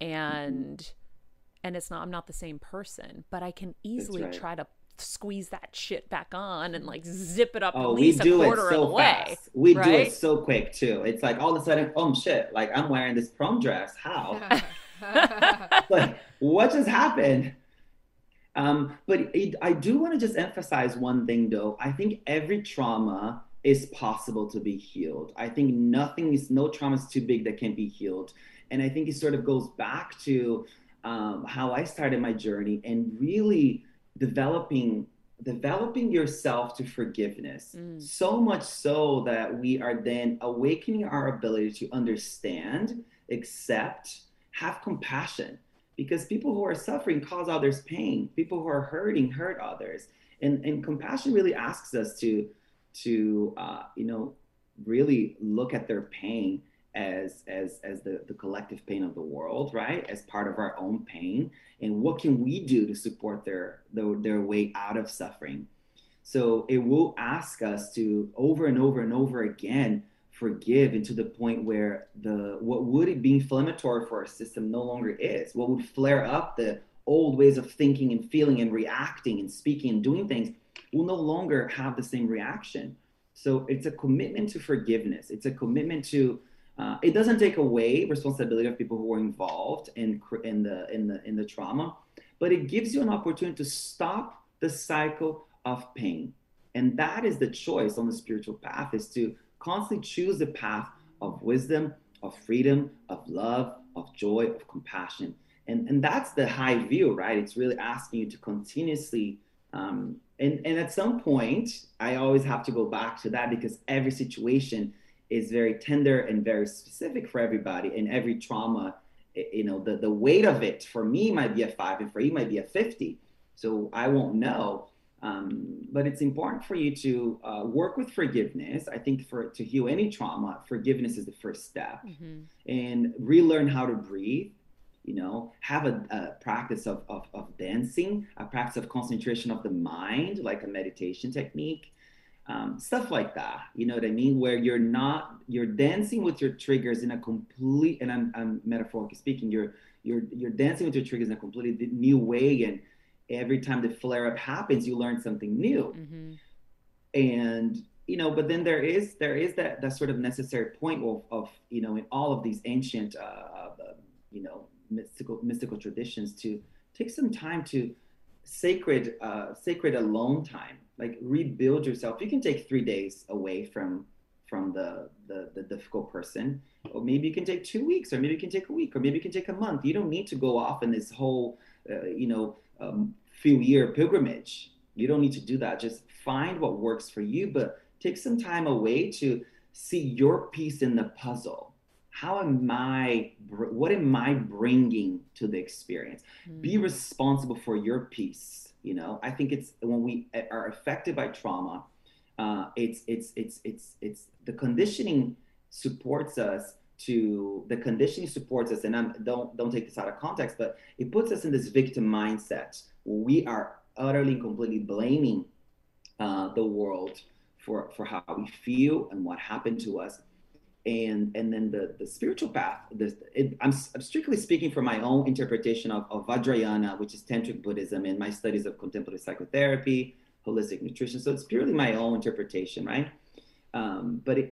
and mm-hmm. and it's not I'm not the same person, but I can easily right. try to squeeze that shit back on and like zip it up oh, at least we do a quarter it so of the way. Fast. We right? do it so quick too. It's like all of a sudden, oh shit, like I'm wearing this prom dress. How? <laughs> like what just happened? Um, but it, I do want to just emphasize one thing though. I think every trauma is possible to be healed. I think nothing is, no trauma is too big that can't be healed. And I think it sort of goes back to um, how I started my journey and really developing developing yourself to forgiveness. Mm. so much so that we are then awakening our ability to understand accept have compassion. Because people who are suffering cause others pain. People who are hurting hurt others. And and compassion really asks us to to uh, you know really look at their pain as as as the, the collective pain of the world right as part of our own pain and what can we do to support their their, their way out of suffering so it will ask us to over and over and over again forgive and to the point where the what would be inflammatory for our system no longer is what would flare up the old ways of thinking and feeling and reacting and speaking and doing things will no longer have the same reaction. So it's a commitment to forgiveness. It's a commitment to. Uh, it doesn't take away responsibility of people who were involved in in the in the in the trauma, but it gives you an opportunity to stop the cycle of pain. And that is the choice on the spiritual path: is to constantly choose the path of wisdom, of freedom, of love, of joy, of compassion. And, and that's the high view, right? It's really asking you to continuously um, and and at some point i always have to go back to that because every situation is very tender and very specific for everybody and every trauma you know the, the weight of it for me might be a five and for you might be a 50 so i won't know um, but it's important for you to uh, work with forgiveness. I think for to heal any trauma forgiveness is the first step. Mm-hmm. and relearn how to breathe you know have a, a practice of, of, of, dancing a practice of concentration of the mind like a meditation technique um, stuff like that you know what i mean where you're not you're dancing with your triggers in a complete and i'm, I'm metaphorically speaking you're you're you're dancing with your triggers in a completely new way and every time the flare up happens you learn something new mm-hmm. and you know but then there is there is that that sort of necessary point of, of you know in all of these ancient uh, uh, you know mystical mystical traditions to take some time to sacred uh, sacred alone time like rebuild yourself. You can take three days away from from the, the the difficult person. Or maybe you can take two weeks or maybe you can take a week or maybe you can take a month. You don't need to go off in this whole uh, you know um, few year pilgrimage. You don't need to do that. Just find what works for you but take some time away to see your piece in the puzzle. How am i what am i bringing to the experience? Mm-hmm. be responsible for your piece you know? I think it's when we are affected by trauma uh, it's it's it's it's it's the conditioning supports us to the conditioning supports us and I'm, don't don't take this out of context but it puts us in this victim mindset. We are utterly and completely blaming uh, the world for for how we feel and what happened to us and and then the the spiritual path I'm, I'm, strictly speaking from my own interpretation of, of vajrayana which is tantric buddhism and my studies of contemplative psychotherapy holistic nutrition. So it's purely my own interpretation right? Um, but it,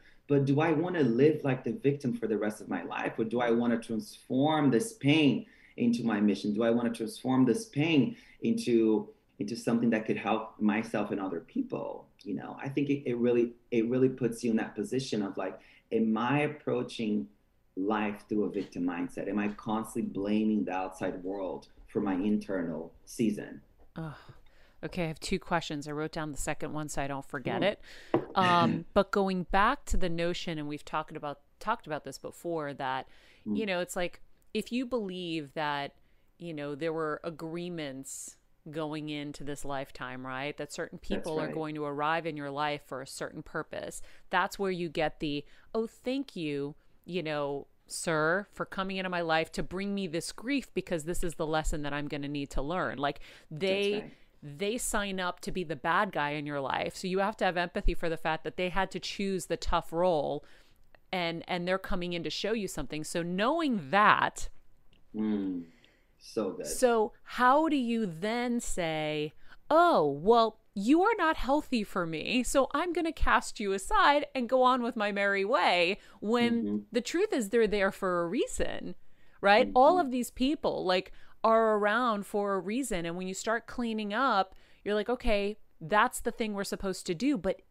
but do I want to live like the victim for the rest of my life? Or do I want to transform this pain into my mission? Do I want to transform this pain into into something that could help myself and other people? You know, I think it, it really it really puts you in that position of like, am I approaching life through a victim mindset? Am I constantly blaming the outside world for my internal season? Okay, I have two questions. I wrote down the second one so I don't forget it. Um, <clears throat> but going back to the notion, and we've talked about talked about this before, that mm. you know, it's like if you believe that you know there were agreements going into this lifetime, right? That certain people right. are going to arrive in your life for a certain purpose. That's where you get the oh, thank you, you know, sir, for coming into my life to bring me this grief because this is the lesson that I'm going to need to learn. Like they they sign up to be the bad guy in your life. So you have to have empathy for the fact that they had to choose the tough role and and they're coming in to show you something. So knowing that mm, so good. So how do you then say, "Oh, well, you are not healthy for me, so I'm going to cast you aside and go on with my merry way when mm-hmm. the truth is they're there for a reason, right? Mm-hmm. All of these people, like, are around for a reason. And when you start cleaning up, you're like, okay, that's the thing we're supposed to do. But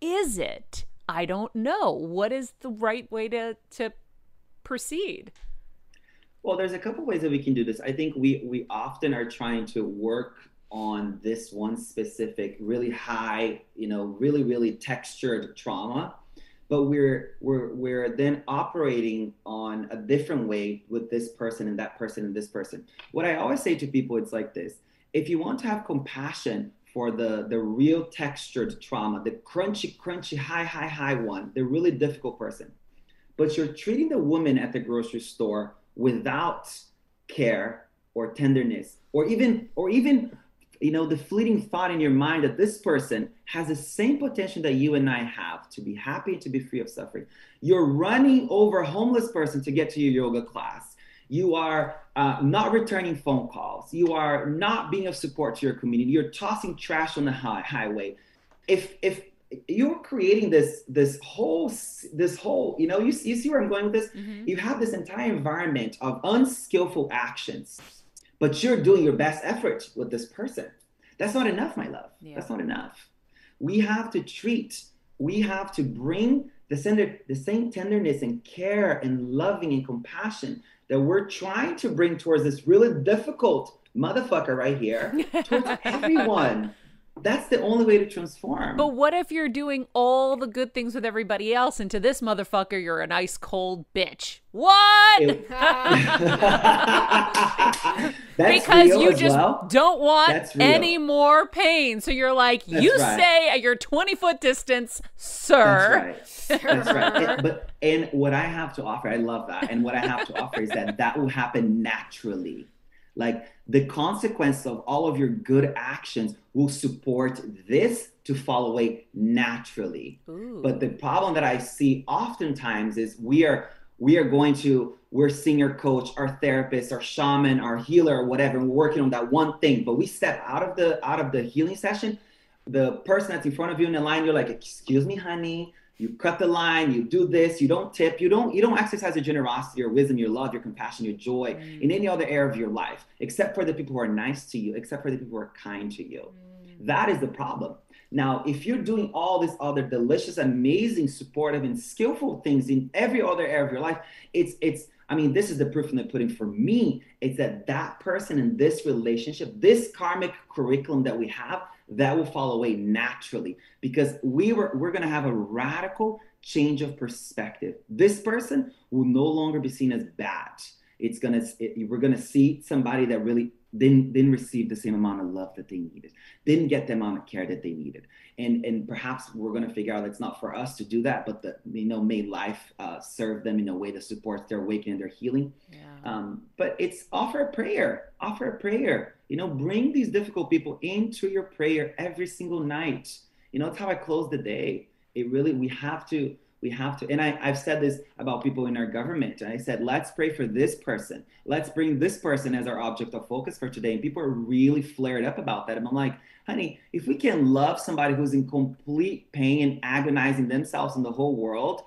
is it? I don't know. What is the right way to to proceed? Well, there's a couple ways that we can do this. I think we we often are trying to work on this one specific really high, you know, really really textured trauma but we're we're we're then operating on a different way with this person and that person and this person. What i always say to people it's like this. If you want to have compassion for the the real textured trauma the crunchy crunchy high high high one the really difficult person but you're treating the woman at the grocery store without care or tenderness or even or even you know, the fleeting thought in your mind that this person has the same potential that you and I have to be happy and to be free of suffering. You're running over a homeless person to get to your yoga class. You are uh, not returning phone calls. You are not being of support to your community. You're tossing trash on the high- highway. If if you're creating this this whole this whole you know you, you see where i'm going with this mm-hmm. you have this entire environment of unskillful actions but you're doing your best effort with this person. That's not enough, my love. Yeah. That's not enough. We have to treat, we have to bring the same, the same tenderness and care and loving and compassion that we're trying to bring towards this really difficult motherfucker right here towards <laughs> everyone. That's the only way to transform. But what if you're doing all the good things with everybody else, and to this motherfucker, you're an ice cold bitch? What? <laughs> <laughs> That's because real you as just well. don't want any more pain. So you're like, That's you right. stay at your 20 foot distance, sir. That's right. That's right. <laughs> And- but and what I have to offer, I love that. And what I have to offer is that that will happen naturally. Like the consequence of all of your good actions will support this to fall away naturally. Ooh. But the problem that I see oftentimes is we are we are going to we're seeing senior coach, our therapist, our shaman, our healer, or whatever, and we're working on that one thing. But we step out of the out of the healing session, the person that's in front of you in the line, you're like, excuse me, honey. You cut the line, you do this, you don't tip, you don't you don't exercise your generosity, your wisdom, your love, your compassion, your joy mm. in any other area of your life, except for the people who are nice to you, except for the people who are kind to you. Mm. That is the problem. Now, if you're doing all these other delicious, amazing, supportive, and skillful things in every other area of your life, it's it's. I mean, this is the proof in the pudding for me. It's that that person in this relationship, this karmic curriculum that we have, that will fall away naturally because we were we're gonna have a radical change of perspective. This person will no longer be seen as bad. It's gonna we're gonna see somebody that really didn't didn't receive the same amount of love that they needed, didn't get the amount of care that they needed, and and perhaps we're gonna figure out it's not for us to do that, but the you know may life uh, serve them in a way that supports their awakening, their healing. Yeah. Um, but it's offer a prayer, offer a prayer. You know, bring these difficult people into your prayer every single night. You know, it's how I close the day. It really we have to we have to and I, i've said this about people in our government. I said let's pray for this person. Let's bring this person as our object of focus for today. And people are really flared up about that. And i'm like honey if we can love somebody who's in complete pain and agonizing themselves and the whole world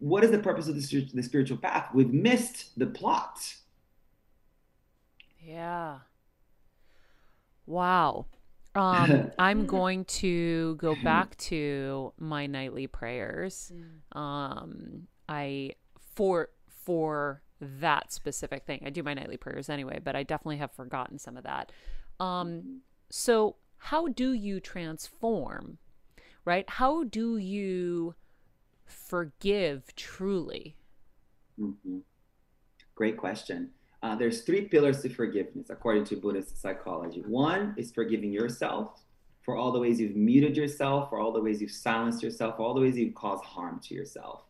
what is the purpose of the, the spiritual path? We've missed the plot. Yeah. Wow. Um, <laughs> I'm going to go <laughs> back to my nightly prayers. Um, I for for that specific thing. I do my nightly prayers anyway, but I definitely have forgotten some of that. Um, so how do you transform? Right? How do you forgive truly? Mhm. Great question. Uh, there's three pillars to forgiveness according to Buddhist psychology. One is forgiving yourself for all the ways you've muted yourself, for all the ways you've silenced yourself, for all the ways you've caused harm to yourself.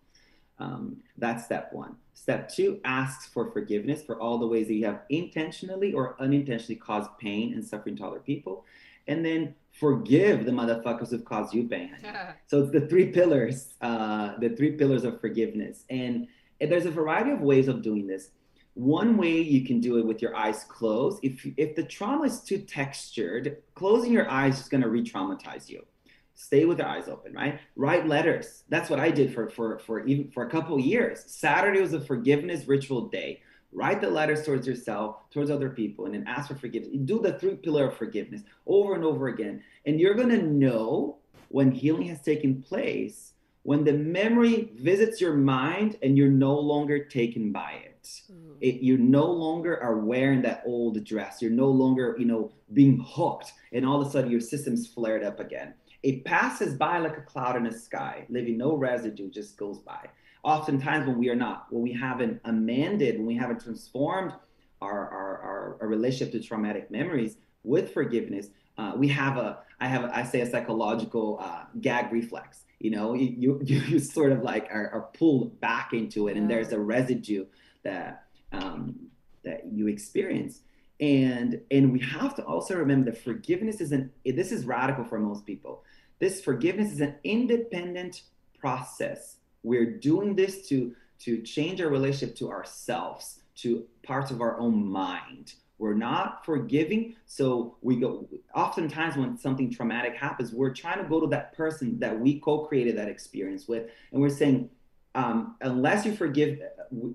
Um, that's step one. Step two asks for forgiveness for all the ways that you have intentionally or unintentionally caused pain and suffering to other people. And then forgive the motherfuckers who've caused you pain. <laughs> So it's the three pillars, uh, the three pillars of forgiveness. And, and there's a variety of ways of doing this. One way you can do it with your eyes closed. If if the trauma is too textured, closing your eyes is going to re-traumatize you. Stay with your eyes open, right? Write letters. That's what I did for for for even for a couple years. Saturday was a forgiveness ritual day. Write the letters towards yourself, towards other people, and then ask for forgiveness. Do the three pillar of forgiveness over and over again, and you're gonna know when healing has taken place when the memory visits your mind and you're no longer taken by it. It. You no longer are wearing that old dress. You're no longer you know being hooked and all of a sudden your system's flared up again. It passes by like a cloud in the sky leaving no residue just goes by. Oftentimes when we are not when we haven't amended when we haven't transformed our our, our, our relationship to traumatic memories with forgiveness uh, we have a i have I say a psychological uh, gag reflex you know? You, you <laughs> you sort of like are, are pulled back into it and there's a residue that um, that you experience. And and we have to also remember that forgiveness isn't this is radical for most people. This forgiveness is an independent process. We're doing this to to change our relationship to ourselves to parts of our own mind. We're not forgiving so we go oftentimes when something traumatic happens we're trying to go to that person that we co-created that experience with and we're saying um, unless you forgive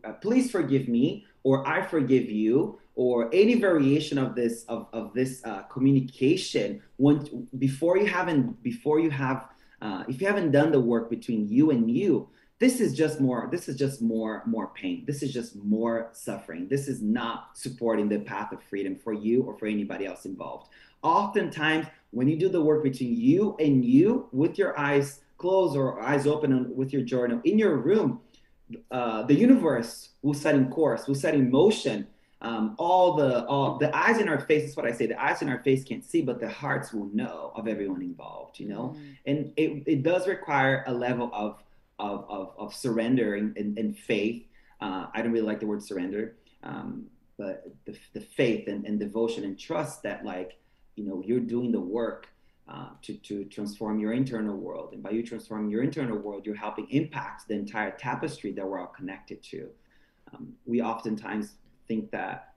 uh, please forgive me or i forgive you or any variation of this of, of this uh, communication when before you haven't before you have uh, if you haven't done the work between you and you this is just more this is just more more pain. This is just more suffering. This is not supporting the path of freedom for you or for anybody else involved. Oftentimes when you do the work between you and you with your eyes closed or eyes open with your journal in your room uh, the universe will set in course will set in motion um, all the all the eyes in our face is what I say. The eyes in our face can't see, but the hearts will know of everyone involved. You know, mm. and it, it does require a level of of of, of surrender and, and, and faith. Uh, I don't really like the word surrender, um, but the, the faith and, and devotion and trust that like you know you're doing the work uh, to, to transform your internal world. And by you transforming your internal world, you're helping impact the entire tapestry that we're all connected to. Um, we oftentimes think that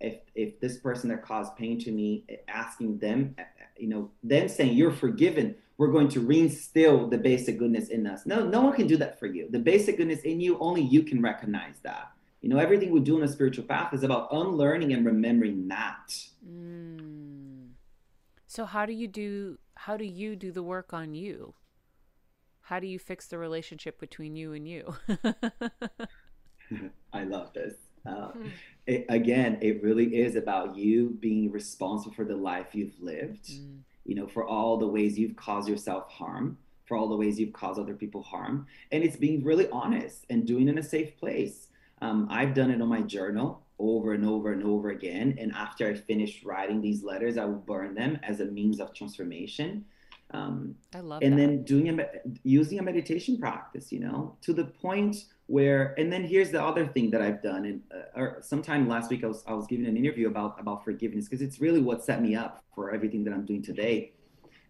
if if this person that caused pain to me, asking them, you know, them saying you're forgiven, we're going to reinstill the basic goodness in us. No, no one can do that for you. The basic goodness in you, only you can recognize that. You know, everything we do on a spiritual path is about unlearning and remembering that. Mm. So how do you do how do you do the work on you? How do you fix the relationship between you and you? <laughs> I love this. Uh, hmm. it, again, it really is about you being responsible for the life you've lived, mm. you know, for all the ways you've caused yourself harm, for all the ways you've caused other people harm. And it's being really honest and doing it in a safe place. Um, I've done it on my journal over and over and over again. And after I finish writing these letters, I will burn them as a means of transformation. Um, I love and that. then doing a using a meditation practice, you know, to the point where and then here's the other thing that I've done and uh, or sometime last week I was I was giving an interview about about forgiveness because it's really what set me up for everything that I'm doing today.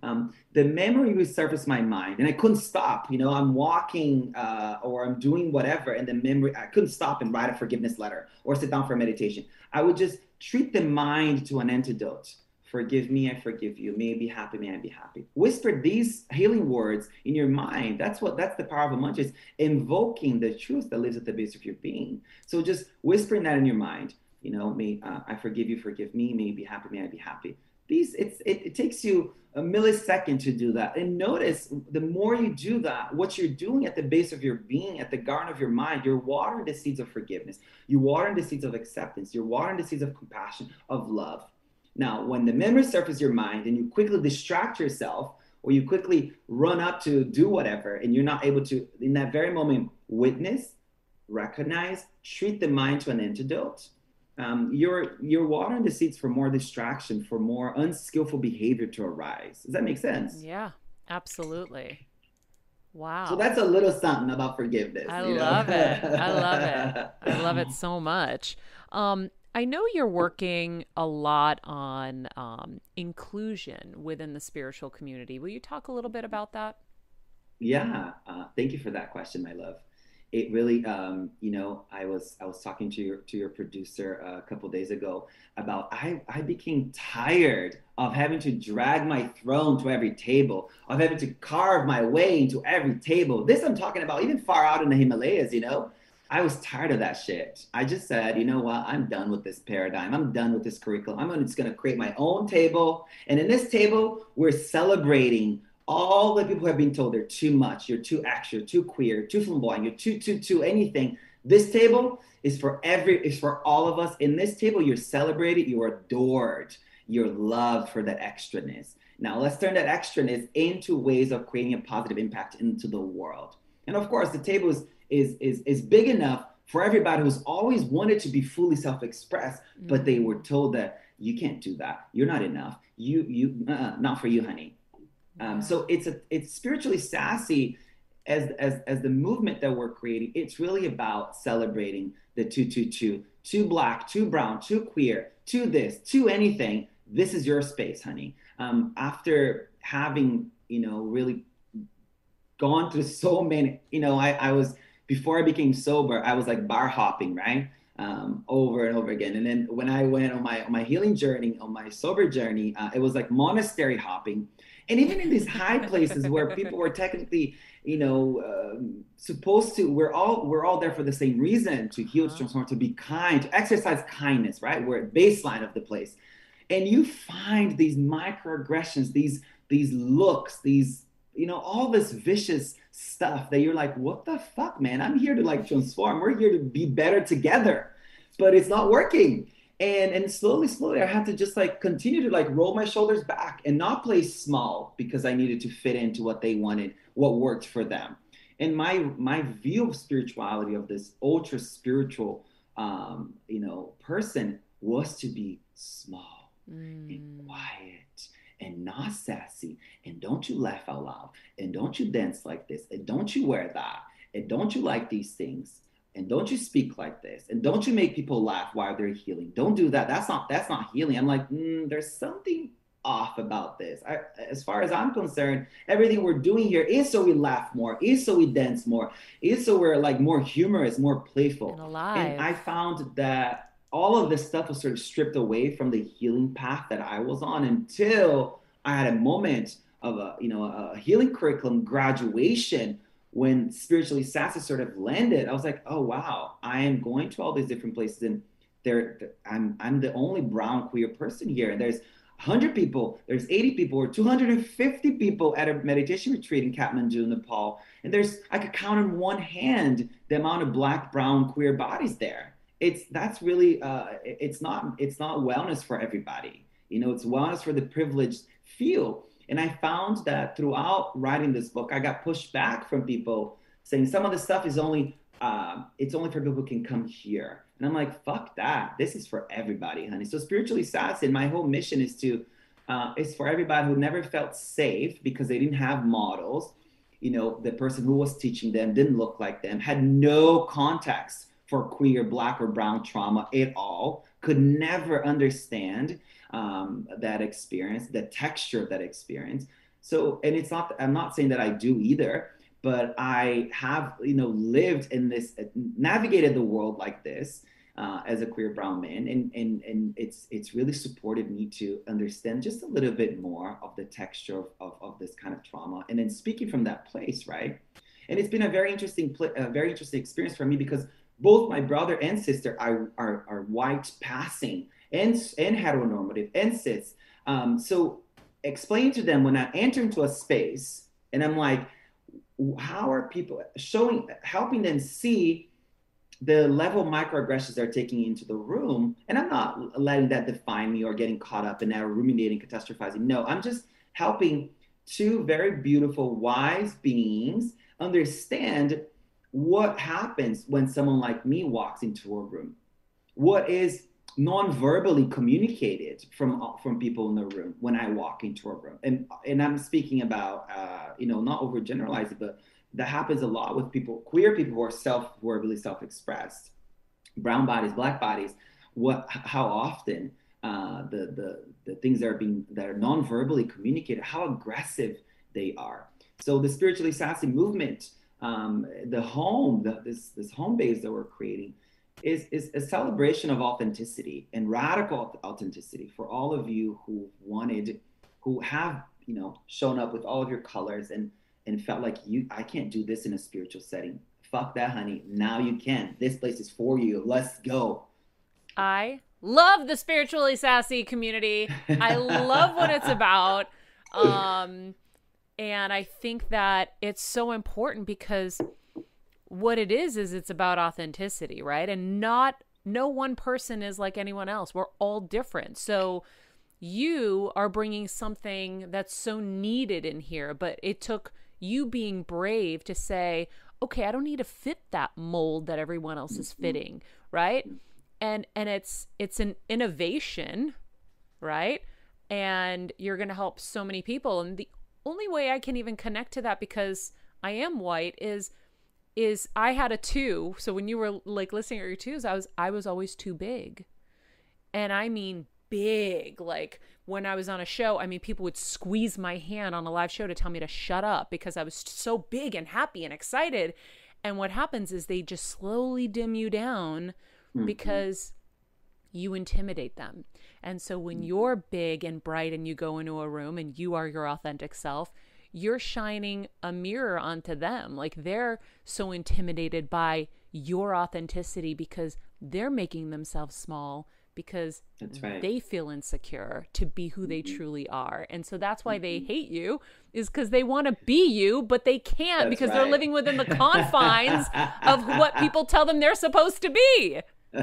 Um, the memory would surface my mind and I couldn't stop. You know, I'm walking uh, or I'm doing whatever, and the memory, I couldn't stop and write a forgiveness letter or sit down for meditation. I would just treat the mind to an antidote forgive me, I forgive you. May I be happy, may I be happy. Whisper these healing words in your mind. That's what that's the power of a mantra is invoking the truth that lives at the base of your being. So just whispering that in your mind. You know, may uh, I forgive you, forgive me, may you be happy, may I be happy. These it's it, it takes you a millisecond to do that. And notice the more you do that, what you're doing at the base of your being, at the garden of your mind, you're watering the seeds of forgiveness. You're watering the seeds of acceptance. You're watering the seeds of compassion, of love. Now, when the memory surfaces your mind and you quickly distract yourself or you quickly run up to do whatever and you're not able to, in that very moment, witness, recognize, treat the mind to an antidote, um, you're you're watering the seeds for more distraction, for more unskillful behavior to arise. Does that make sense? Yeah, absolutely. Wow. So that's a little something about forgiveness. I love know? it. I love it. I love it <laughs> so much. Um, I know you're working a lot on um, inclusion within the spiritual community. Will you talk a little bit about that? Yeah, uh, thank you for that question, my love. It really, um, you know, I was I was talking to your to your producer a couple days ago about I I became tired of having to drag my throne to every table, of having to carve my way into every table. This I'm talking about even far out in the Himalayas, you know I was tired of that shit. I just said, you know what? I'm done with this paradigm. I'm done with this curriculum. I'm just going to create my own table. And in this table, we're celebrating all the people who have been told they're too much, you're too extra, too queer, too flamboyant, you're too, too, too anything. This table is for every, is for all of us. In this table, you're celebrated, you're adored, you're loved for that extraness. Now let's turn that extraness into ways of creating a positive impact into the world. And of course, the table is is is is big enough for everybody who's always wanted to be fully self-expressed, mm-hmm. but they were told that you can't do that. You're not enough. You you uh, not for you, honey. Um, so it's a it's spiritually sassy as as as the movement that we're creating. It's really about celebrating the two two two two black, two brown, two queer, two this, two anything. This is your space, honey. Um, after having you know really gone through so many, you know, I I was before I became sober, I was like bar hopping, right? Um, over and over again. And then when I went on my on my healing journey, on my sober journey, uh, it was like monastery hopping. And even in these high places where people were technically, you know, um, supposed to, we're all we're all there for the same reason to heal, to uh-huh. transform, to be kind, to exercise kindness, right? We're at baseline of the place, and you find these microaggressions, these these looks, these you know, all this vicious stuff that you're like, what the fuck, man? I'm here to like transform. We're here to be better together, but it's not working. And and slowly, slowly, I had to just like continue to like roll my shoulders back and not play small because I needed to fit into what they wanted, what worked for them. And my my view of spirituality of this ultra spiritual, um, you know, person was to be small mm. and quiet and not sassy. And don't you laugh out loud. And don't you dance like this. And don't you wear that. And don't you like these things and don't you speak like this. And don't you make people laugh while they're healing. Don't do that. That's not that's not healing. I'm like mm, there's something off about this. I, as far as i'm concerned everything we're doing here is so we laugh more is so we dance more is so we're like more humorous more playful. And alive. And i found that all of this stuff was sort of stripped away from the healing path that I was on until I had a moment of a you know a healing curriculum graduation when spiritually sassy sort of landed. I was like, oh wow, I am going to all these different places and there I'm I'm the only brown queer person here and there's 100 people, there's 80 people, or 250 people at a meditation retreat in Kathmandu, Nepal. And there's, I could count on one hand the amount of black, brown, queer bodies there it's that's really uh, it's not it's not wellness for everybody you know it's wellness for the privileged few and i found that throughout writing this book i got pushed back from people saying some of the stuff is only uh, it's only for people who can come here. And i'm like fuck that. This is for everybody honey. So spiritually sassy my whole mission is to uh, is for everybody who never felt safe because they didn't have models. You know the person who was teaching them didn't look like them had no context for queer, black, or brown trauma at all, could never understand um, that experience, the texture of that experience. So, and it's not, I'm not saying that I do either, but I have, you know, lived in this, navigated the world like this. Uh, as a queer brown man and, and and it's it's really supported me to understand just a little bit more of the texture of, of, of this kind of trauma and then speaking from that place right and it's been a very interesting a very interesting experience for me because both my brother and sister are, are, are white passing and, and heteronormative and cis. Um, so explain to them when I enter into a space and I'm like, how are people showing, helping them see the level of microaggressions they're taking into the room? And I'm not letting that define me or getting caught up in that ruminating, catastrophizing. No, I'm just helping two very beautiful, wise beings understand what happens when someone like me walks into a room? What is non-verbally communicated from from people in the room when I walk into a room? And and I'm speaking about uh, you know not overgeneralizing, but that happens a lot with people, queer people who are self-verbally self-expressed, brown bodies, black bodies. What how often uh, the the the things that are being that are non-verbally communicated, how aggressive they are. So the spiritually sassy movement um, the home, the, this this home base that we're creating, is is a celebration of authenticity and radical authenticity for all of you who wanted, who have you know shown up with all of your colors and and felt like you I can't do this in a spiritual setting. Fuck that, honey. Now you can. This place is for you. Let's go. I love the spiritually sassy community. I love what it's about. <laughs> Um and I think that it's so important because what it is is it's about authenticity, right? And not no one person is like anyone else. We're all different. So you are bringing something that's so needed in here, but it took you being brave to say, "Okay, I don't need to fit that mold that everyone else is mm-hmm. fitting," right? And and it's it's an innovation, right? And you're going to help so many people and the only way I can even connect to that because I am white is is I had a two. So when you were like listening at your twos, I was I was always too big. And I mean big. Like when I was on a show, I mean people would squeeze my hand on a live show to tell me to shut up because I was so big and happy and excited. And what happens is they just slowly dim you down mm-hmm. because you intimidate them. And so when mm. you're big and bright and you go into a room and you are your authentic self, you're shining a mirror onto them. Like they're so intimidated by your authenticity because they're making themselves small because right. they feel insecure to be who they Mm-hmm. truly are. And so that's why they hate you is because they want to be you, but they can't That's because they're living within the <laughs> confines of what people tell them they're supposed to be. <laughs>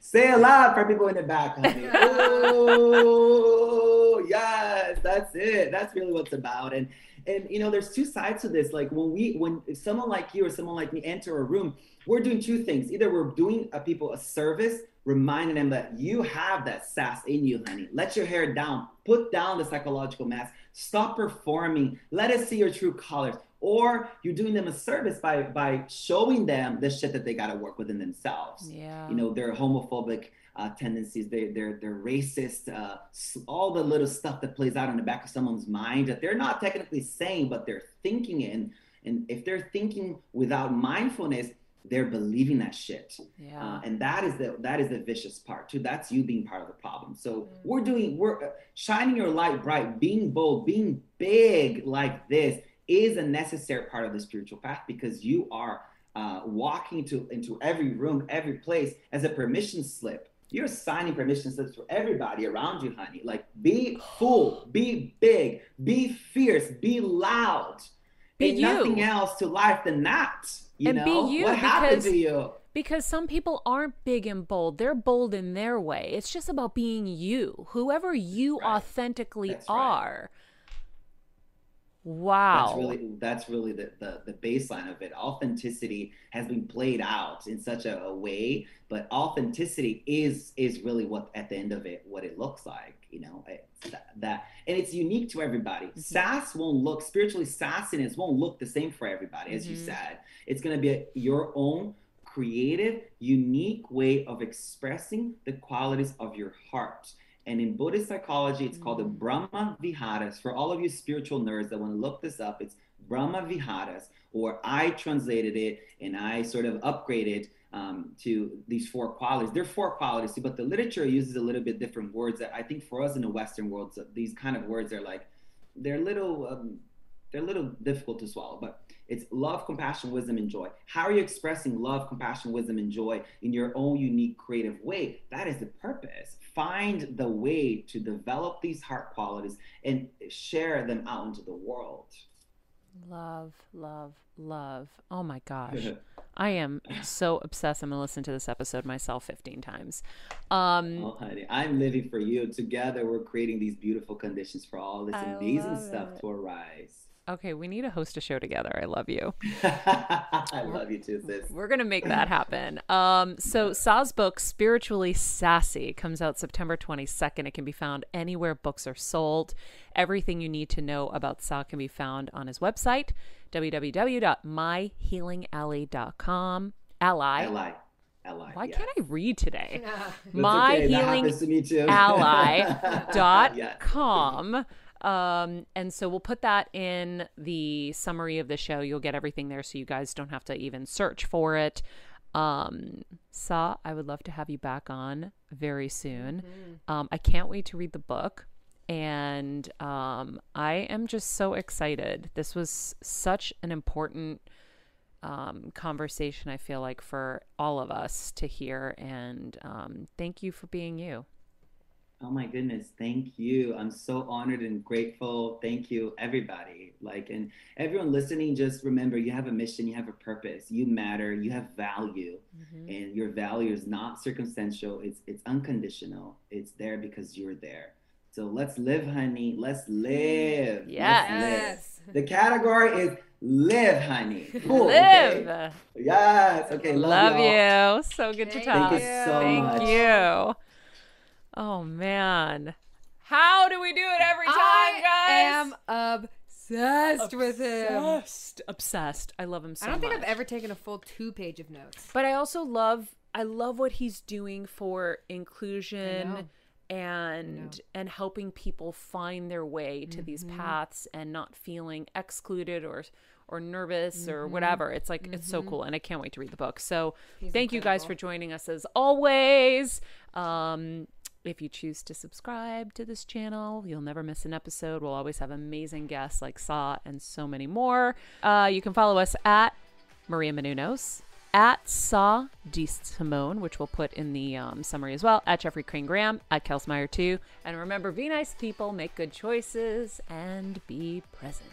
Say a lot for people in the back, honey. <laughs> Yes, that's it. That's really what's about. And and you know, there's two sides to this. Like when we, when someone like you or someone like me enter a room, we're doing two things. Either we're doing a people a service, reminding them that you have that sass in you, honey. Let your hair down. Put down the psychological mask. Stop performing. Let us see your true colors. Or you're doing them a service by by showing them the shit that they got to work within themselves Yeah. you know their homophobic uh, tendencies. They, they're they're racist uh, all the little stuff that plays out in the back of someone's mind that they're not technically saying but they're thinking it. And and if they're thinking without mindfulness they're believing that shit. Yeah. uh, and that is the that is the vicious part too. That's you being part of the problem. So we're doing we're uh, shining your light bright being bold being big like this is a necessary part of the spiritual path because you are uh, walking into into every room every place as a permission slip you're signing permission slips for everybody around you honey like be full be big be fierce be loud Be Ain't nothing else to life than that you And be know you, what happened to you Because some people aren't big and bold. They're bold in their way. It's just about being you, whoever you Right. authentically That's right. Wow. That's really that's really the, the the baseline of it. Authenticity has been played out in such a, a way, but authenticity is is really what at the end of it what it looks like. You know it's that, that and it's unique to everybody. Mm-hmm. Sass won't look spiritually sassiness won't look the same for everybody, as you Mhm. said. It's gonna be a, your own creative, unique way of expressing the qualities of your heart. And in Buddhist psychology, it's called the Mm. Brahma Viharas. For all of you spiritual nerds that want to look this up, it's Brahma Viharas, or I translated it and I sort of upgraded um, to these four qualities. They're four qualities, but the literature uses a little bit different words that I think for us in the Western world, so these kind of words are like, they're little, um, they're a little difficult to swallow, but it's love, compassion, wisdom, and joy. How are you expressing love, compassion, wisdom, and joy in your own unique, creative way? That is the purpose. Find the way to develop these heart qualities and share them out into the world. Love, love, love. Oh my gosh. <laughs> I am so obsessed. I'm going to listen to this episode myself 15 times. Um, Oh, honey, I'm living for you. Together, we're creating these beautiful conditions for all this I amazing stuff it. to arise. Okay, we need to host a show together. I love you. <laughs> I love you too, sis. We're going to make that happen. Um, so, Sah's book, Spiritually Sassy, comes out September 22nd. It can be found anywhere books are sold. Everything you need to know about Sah can be found on his website, www.myhealingally.com. Ally. Ally. Ally. Why yes. can't I read today? That's My okay. Healing happens to me too. <laughs> Um, and so we'll put that in the summary of the show. You'll get everything there so you guys don't have to even search for it. Um, Sah, I would love to have you back on very soon. Um, I can't wait to read the book. And um, I am just so excited. This was such an important um, conversation, I feel like, for all of us to hear. And um, thank you for being you. Oh my goodness, thank you. I'm so honored and grateful. Thank you, everybody. Like, and everyone listening, just remember you have a mission, you have a purpose, you matter, you have value, mm-hmm. and your value is not circumstantial, it's it's unconditional. It's there because you're there. So let's live, honey. Let's live. Let's Yes. live. The category is live, honey. Cool, okay? Yes. Okay. Love, Love, y'all. So good to Thank talk. Thank you so Thank much. you. Oh man. How do we do it every time, I guys? I am obsessed with him. Obsessed. Obsessed. I love him so I don't think much. I've ever taken a full two page of notes. But I also love I love what he's doing for inclusion and and helping people find their way to these Mm-hmm. paths and not feeling excluded or or nervous or Mm-hmm. whatever. It's like it's so cool and I can't wait to read the book. So He's thank you guys for joining us as always. Um if you choose to subscribe to this channel, you'll never miss an episode. We'll always have amazing guests like Sah and so many more. Uh, you can follow us at Maria Menounos, at Saw D Simone, which we'll put in the um, summary as well, at Jeffrey Crane Graham, at Kelsmeyer too. And remember, be nice people, make good choices, and be present.